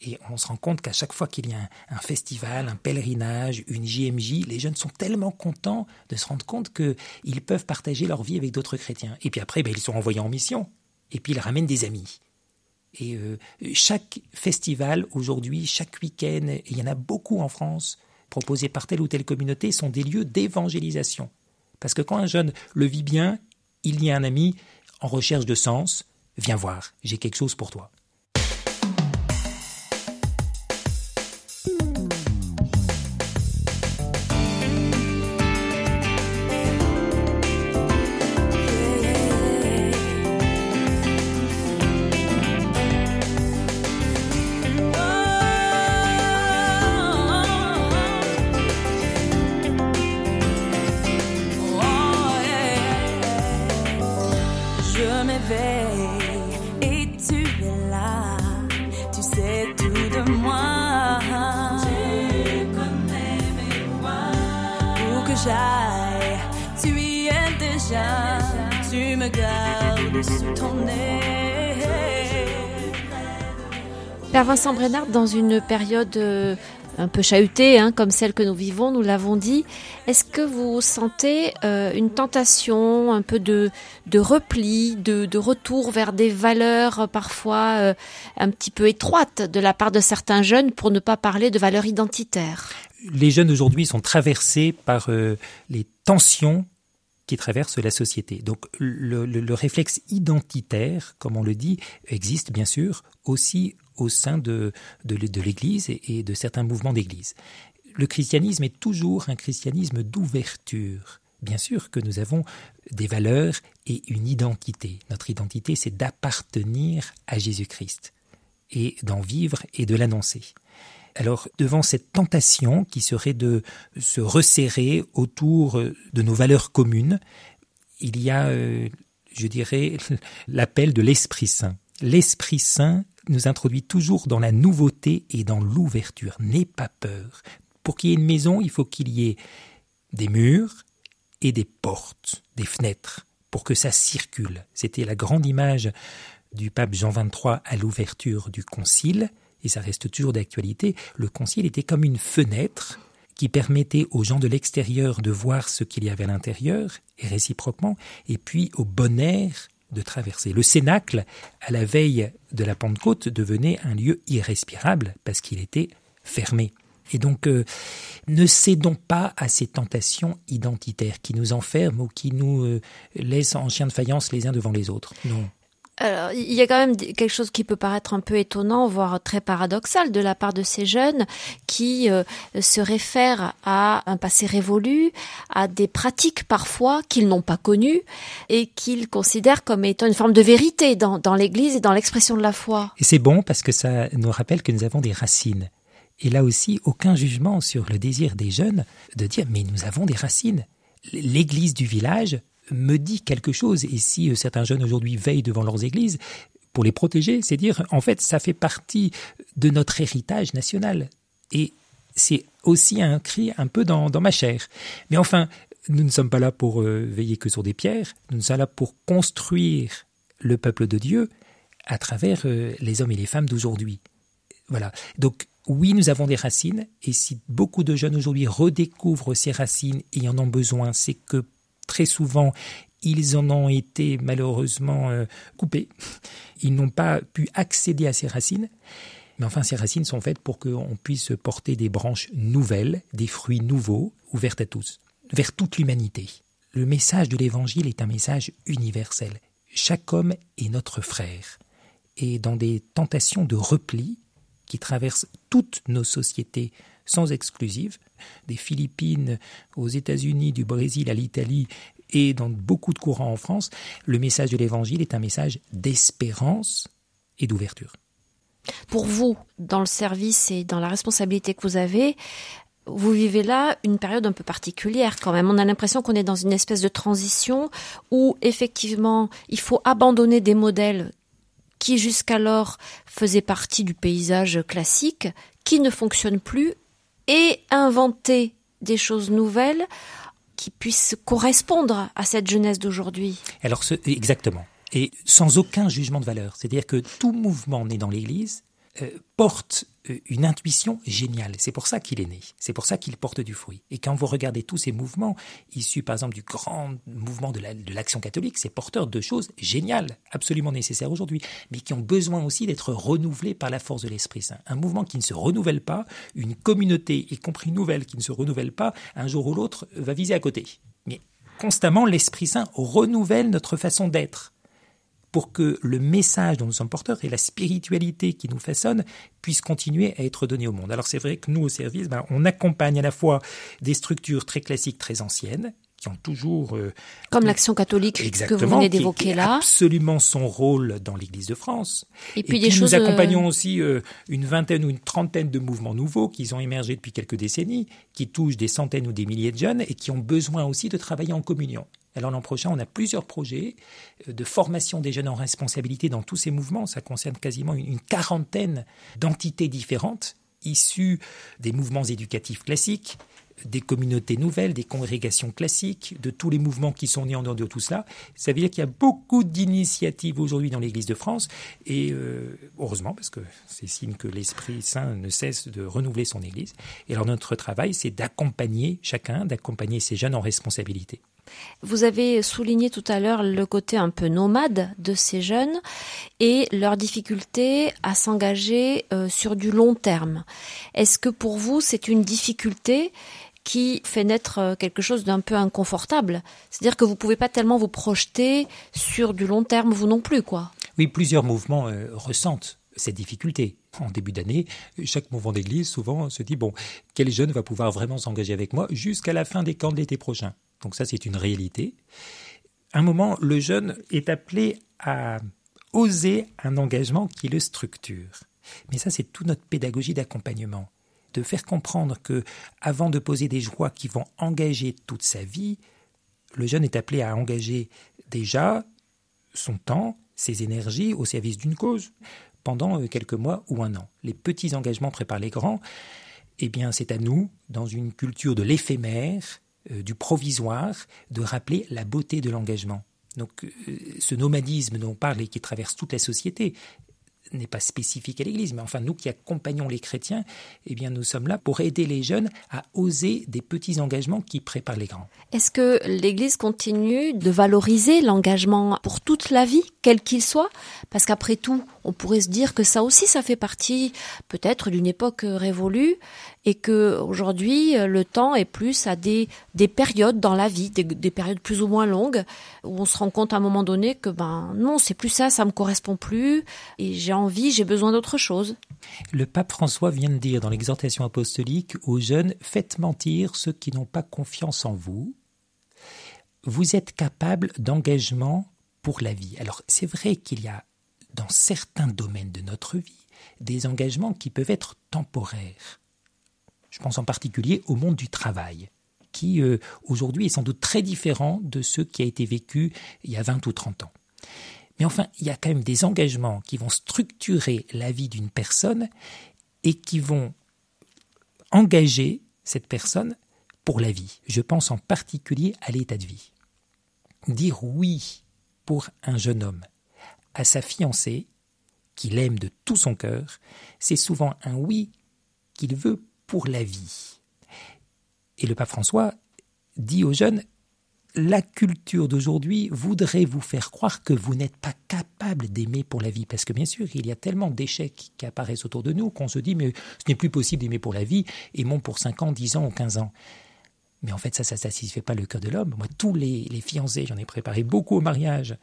et on se rend compte qu'à chaque fois qu'il y a un, festival, un pèlerinage, une JMJ, les jeunes sont tellement contents de se rendre compte qu'ils peuvent partager leur vie avec d'autres chrétiens. Et puis après, ben, ils sont envoyés en mission. Et puis ils ramènent des amis. Et euh, chaque festival aujourd'hui, chaque week-end, il y en a beaucoup en France, proposés par telle ou telle communauté, sont des lieux d'évangélisation. Parce que quand un jeune le vit bien, il y a un ami en recherche de sens, viens voir, j'ai quelque chose pour toi. Père Vincent Brenard, dans une période euh, un peu chahutée, hein, comme celle que nous vivons, nous l'avons dit, est-ce que vous sentez euh, une tentation, un peu de, de repli, de, de, retour vers des valeurs euh, parfois un petit peu étroites de la part de certains jeunes, pour ne pas parler de valeurs identitaires? Les jeunes aujourd'hui sont traversés par les tensions qui traverse la société. Donc le, réflexe identitaire, comme on le dit, existe bien sûr aussi au sein de, de, l'Église et, de certains mouvements d'Église. Le christianisme est toujours un christianisme d'ouverture. Bien sûr que nous avons des valeurs et une identité. Notre identité, c'est d'appartenir à Jésus-Christ et d'en vivre et de l'annoncer. Alors, devant cette tentation qui serait de se resserrer autour de nos valeurs communes, il y a, euh, je dirais, (laughs) l'appel de l'Esprit Saint. L'Esprit Saint nous introduit toujours dans la nouveauté et dans l'ouverture. N'aie pas peur. Pour qu'il y ait une maison, il faut qu'il y ait des murs et des portes, des fenêtres, pour que ça circule. C'était la grande image du pape Jean XXIII à l'ouverture du concile et ça reste toujours d'actualité, le concile était comme une fenêtre qui permettait aux gens de l'extérieur de voir ce qu'il y avait à l'intérieur, et réciproquement, et puis au bon air de traverser. Le cénacle, à la veille de la Pentecôte, devenait un lieu irrespirable parce qu'il était fermé. Et donc, euh, ne cédons pas à ces tentations identitaires qui nous enferment ou qui nous euh, laissent en chien de faïence les uns devant les autres. Non. Alors, il y a quand même quelque chose qui peut paraître un peu étonnant, voire très paradoxal de la part de ces jeunes qui euh, se réfèrent à un passé révolu, à des pratiques parfois qu'ils n'ont pas connues et qu'ils considèrent comme étant une forme de vérité dans, dans l'Église et dans l'expression de la foi. Et c'est bon parce que ça nous rappelle que nous avons des racines. Et là aussi, aucun jugement sur le désir des jeunes de dire mais nous avons des racines. L'Église du village me dit quelque chose. Et si euh, certains jeunes aujourd'hui veillent devant leurs églises, pour les protéger, c'est dire, en fait, ça fait partie de notre héritage national. Et c'est aussi un cri un peu dans, ma chair. Mais enfin, nous ne sommes pas là pour euh, veiller que sur des pierres, nous sommes là pour construire le peuple de Dieu à travers euh, les hommes et les femmes d'aujourd'hui. Voilà. Donc, oui, nous avons des racines, et si beaucoup de jeunes aujourd'hui redécouvrent ces racines et en ont besoin, c'est que très souvent, ils en ont été malheureusement euh, coupés. Ils n'ont pas pu accéder à ces racines. Mais enfin, ces racines sont faites pour qu'on puisse porter des branches nouvelles, des fruits nouveaux, ouvertes à tous, vers toute l'humanité. Le message de l'Évangile est un message universel. Chaque homme est notre frère. Et dans des tentations de repli qui traversent toutes nos sociétés sans exclusive, des Philippines aux États-Unis, du Brésil à l'Italie et dans beaucoup de courants en France, le message de l'Évangile est un message d'espérance et d'ouverture. Pour vous, dans le service et dans la responsabilité que vous avez, vous vivez là une période un peu particulière quand même. On a l'impression qu'on est dans une espèce de transition où effectivement il faut abandonner des modèles qui jusqu'alors faisaient partie du paysage classique, qui ne fonctionnent plus et inventer des choses nouvelles qui puissent correspondre à cette jeunesse d'aujourd'hui. Alors, exactement. Et sans aucun jugement de valeur. C'est-à-dire que tout mouvement né dans l'Église porte euh, une intuition géniale. C'est pour ça qu'il est né. C'est pour ça qu'il porte du fruit. Et quand vous regardez tous ces mouvements, issus par exemple du grand mouvement de l'action catholique, c'est porteur de choses géniales, absolument nécessaires aujourd'hui, mais qui ont besoin aussi d'être renouvelés par la force de l'Esprit Saint. Un mouvement qui ne se renouvelle pas, une communauté, y compris nouvelle, qui ne se renouvelle pas, un jour ou l'autre, va viser à côté. Mais constamment, l'Esprit Saint renouvelle notre façon d'être pour que le message dont nous sommes porteurs et la spiritualité qui nous façonne puisse continuer à être donné au monde. Alors c'est vrai que nous, au service, ben, on accompagne à la fois des structures très classiques, très anciennes, qui ont toujours... Euh, Comme l'action catholique que vous venez d'évoquer là. absolument son rôle dans l'Église de France. Et puis, des choses... Nous accompagnons euh, aussi euh, une vingtaine ou une trentaine de mouvements nouveaux qui ont émergé depuis quelques décennies, qui touchent des centaines ou des milliers de jeunes et qui ont besoin aussi de travailler en communion. Alors l'an prochain, on a plusieurs projets de formation des jeunes en responsabilité dans tous ces mouvements. Ça concerne quasiment une quarantaine d'entités différentes issues des mouvements éducatifs classiques, des communautés nouvelles, des congrégations classiques, de tous les mouvements qui sont nés en dehors de tout cela. Ça veut dire qu'il y a beaucoup d'initiatives aujourd'hui dans l'Église de France, et euh, heureusement, parce que c'est signe que l'Esprit Saint ne cesse de renouveler son Église. Et alors notre travail, c'est d'accompagner chacun, d'accompagner ces jeunes en responsabilité. Vous avez souligné tout à l'heure le côté un peu nomade de ces jeunes et leur difficulté à s'engager euh, sur du long terme. Est-ce que pour vous c'est une difficulté qui fait naître euh, quelque chose d'un peu inconfortable? C'est-à-dire que vous pouvez pas tellement vous projeter sur du long terme, vous non plus, quoi. Oui, plusieurs mouvements euh, ressentent cette difficulté. En début d'année, chaque mouvement d'église souvent se dit bon, quel jeune va pouvoir vraiment s'engager avec moi jusqu'à la fin des camps de l'été prochain? Donc ça, c'est une réalité. un moment, le jeune est appelé à oser un engagement qui le structure. Mais ça, c'est toute notre pédagogie d'accompagnement de faire comprendre que, avant de poser des joies qui vont engager toute sa vie, le jeune est appelé à engager déjà son temps, ses énergies au service d'une cause pendant euh, quelques mois ou un an. Les petits engagements préparent les grands. Eh bien, c'est à nous, dans une culture de l'éphémère, du provisoire, de rappeler la beauté de l'engagement. Donc, euh, ce nomadisme dont on parle et qui traverse toute la société, n'est pas spécifique à l'Église, mais enfin nous qui accompagnons les chrétiens, eh bien nous sommes là pour aider les jeunes à oser des petits engagements qui préparent les grands. Est-ce que l'Église continue de valoriser l'engagement pour toute la vie, quel qu'il soit? Parce qu'après tout, on pourrait se dire que ça aussi, ça fait partie peut-être d'une époque révolue et que aujourd'hui, le temps est plus à des, des périodes dans la vie, des, des, périodes plus ou moins longues, où on se rend compte à un moment donné que ben non, c'est plus ça, ça me correspond plus, et j'ai envie, j'ai besoin d'autre chose. Le pape François vient de dire dans l'exhortation apostolique aux jeunes, faites mentir ceux qui n'ont pas confiance en vous. Vous êtes capable d'engagement pour la vie. Alors c'est vrai qu'il y a dans certains domaines de notre vie des engagements qui peuvent être temporaires. Je pense en particulier au monde du travail, qui euh, aujourd'hui est sans doute très différent de ce qui a été vécu il y a 20 ou 30 ans. Mais enfin, il y a quand même des engagements qui vont structurer la vie d'une personne et qui vont engager cette personne pour la vie. Je pense en particulier à l'état de vie. Dire oui pour un jeune homme à sa fiancée, qu'il aime de tout son cœur, c'est souvent un oui qu'il veut pour la vie. Et le pape François dit aux jeunes, la culture d'aujourd'hui voudrait vous faire croire que vous n'êtes pas capable d'aimer pour la vie. Parce que bien sûr, il y a tellement d'échecs qui apparaissent autour de nous qu'on se dit, mais ce n'est plus possible d'aimer pour la vie, aimons pour 5 ans, 10 ans ou 15 ans. Mais en fait, ça, ne satisfait pas le cœur de l'homme. Moi, tous les, les fiancés, j'en ai préparé beaucoup au mariage,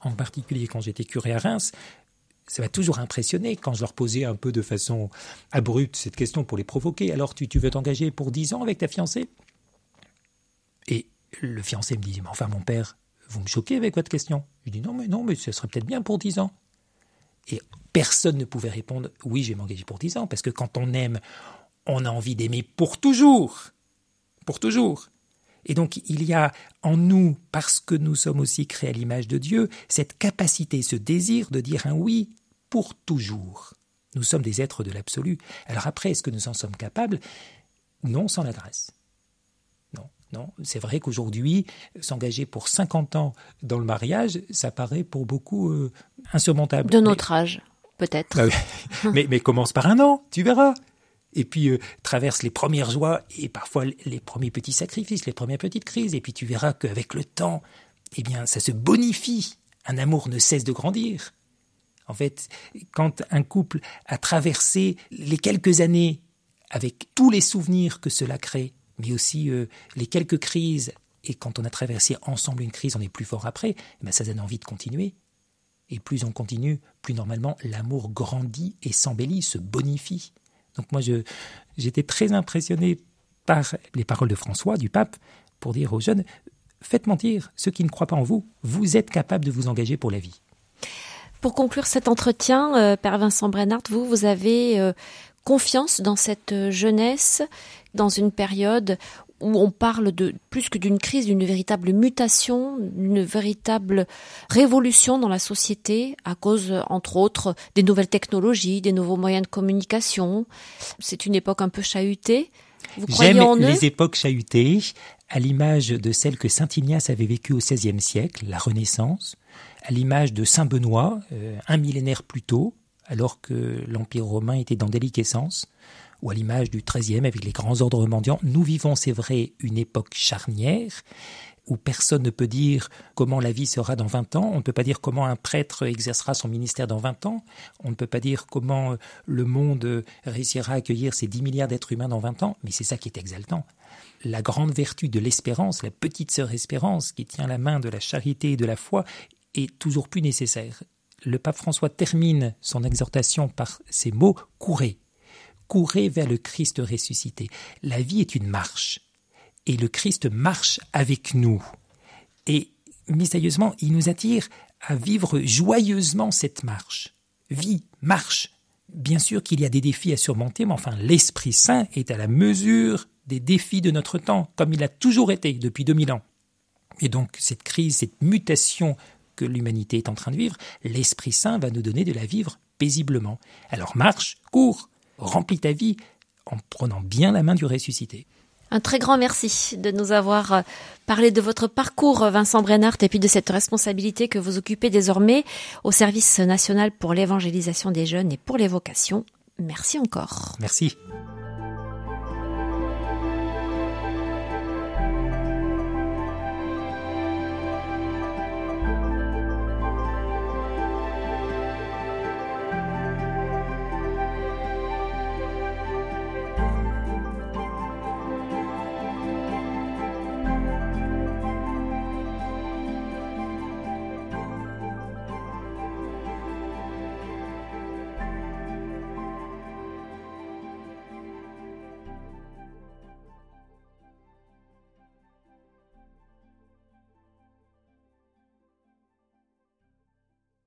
en particulier quand j'étais curé à Reims, ça m'a toujours impressionné quand je leur posais un peu de façon abrupte cette question pour les provoquer. Alors, tu, veux t'engager pour 10 ans avec ta fiancée? Et le fiancé me dit, mais enfin, mon père, vous me choquez avec votre question? Je dis, non, mais non, mais ce serait peut-être bien pour 10 ans. Et personne ne pouvait répondre, oui, je vais m'engager pour 10 ans, parce que quand on aime, on a envie d'aimer pour toujours. Pour toujours. Et donc il y a en nous, parce que nous sommes aussi créés à l'image de Dieu, cette capacité, ce désir de dire un oui pour toujours. Nous sommes des êtres de l'absolu. Alors après, est-ce que nous en sommes capables? Non, sans la grâce. Non, non. C'est vrai qu'aujourd'hui, s'engager pour 50 ans dans le mariage, ça paraît pour beaucoup euh, insurmontable. De notre âge, peut-être. Ah (laughs) mais, mais commence par un an, tu verras et puis euh, traverse les premières joies et parfois les premiers petits sacrifices, les premières petites crises, et puis tu verras qu'avec le temps, eh bien, ça se bonifie. Un amour ne cesse de grandir. En fait, quand un couple a traversé les quelques années avec tous les souvenirs que cela crée, mais aussi euh, les quelques crises, et quand on a traversé ensemble une crise, on est plus fort après, eh ben ça donne envie de continuer. Et plus on continue, plus normalement l'amour grandit et s'embellit, se bonifie. Donc moi, j'étais très impressionné par les paroles de François, du pape, pour dire aux jeunes, faites mentir ceux qui ne croient pas en vous, vous êtes capable de vous engager pour la vie. Pour conclure cet entretien, euh, Père Vincent Brennart, vous, vous avez euh, confiance dans cette jeunesse, dans une période où on parle de plus que d'une crise, d'une véritable mutation, d'une véritable révolution dans la société à cause, entre autres, des nouvelles technologies, des nouveaux moyens de communication. C'est une époque un peu chahutée. Vous croyez en eux les époques chahutées, à l'image de celle que saint Ignace avait vécue au XVIe siècle, la Renaissance, à l'image de saint Benoît, euh, un millénaire plus tôt, alors que l'Empire romain était dans déliquescence ou à l'image du XIIIe avec les grands ordres mendiants. Nous vivons, c'est vrai, une époque charnière où personne ne peut dire comment la vie sera dans 20 ans, on ne peut pas dire comment un prêtre exercera son ministère dans 20 ans, on ne peut pas dire comment le monde réussira à accueillir ces 10 milliards d'êtres humains dans 20 ans, mais c'est ça qui est exaltant. La grande vertu de l'espérance, la petite sœur espérance qui tient la main de la charité et de la foi, est toujours plus nécessaire. Le pape François termine son exhortation par ces mots Courez, courez vers le Christ ressuscité. La vie est une marche. Et le Christ marche avec nous. Et mystérieusement, il nous attire à vivre joyeusement cette marche. Vie, marche. Bien sûr qu'il y a des défis à surmonter, mais enfin, l'Esprit Saint est à la mesure des défis de notre temps, comme il a toujours été depuis 2000 ans. Et donc, cette crise, cette mutation que l'humanité est en train de vivre, l'Esprit Saint va nous donner de la vivre paisiblement. Alors marche, cours, remplis ta vie en prenant bien la main du ressuscité. Un très grand merci de nous avoir euh, parlé de votre parcours, Vincent Brennart, et puis de cette responsabilité que vous occupez désormais au service national pour l'évangélisation des jeunes et pour les vocations. Merci encore. Merci.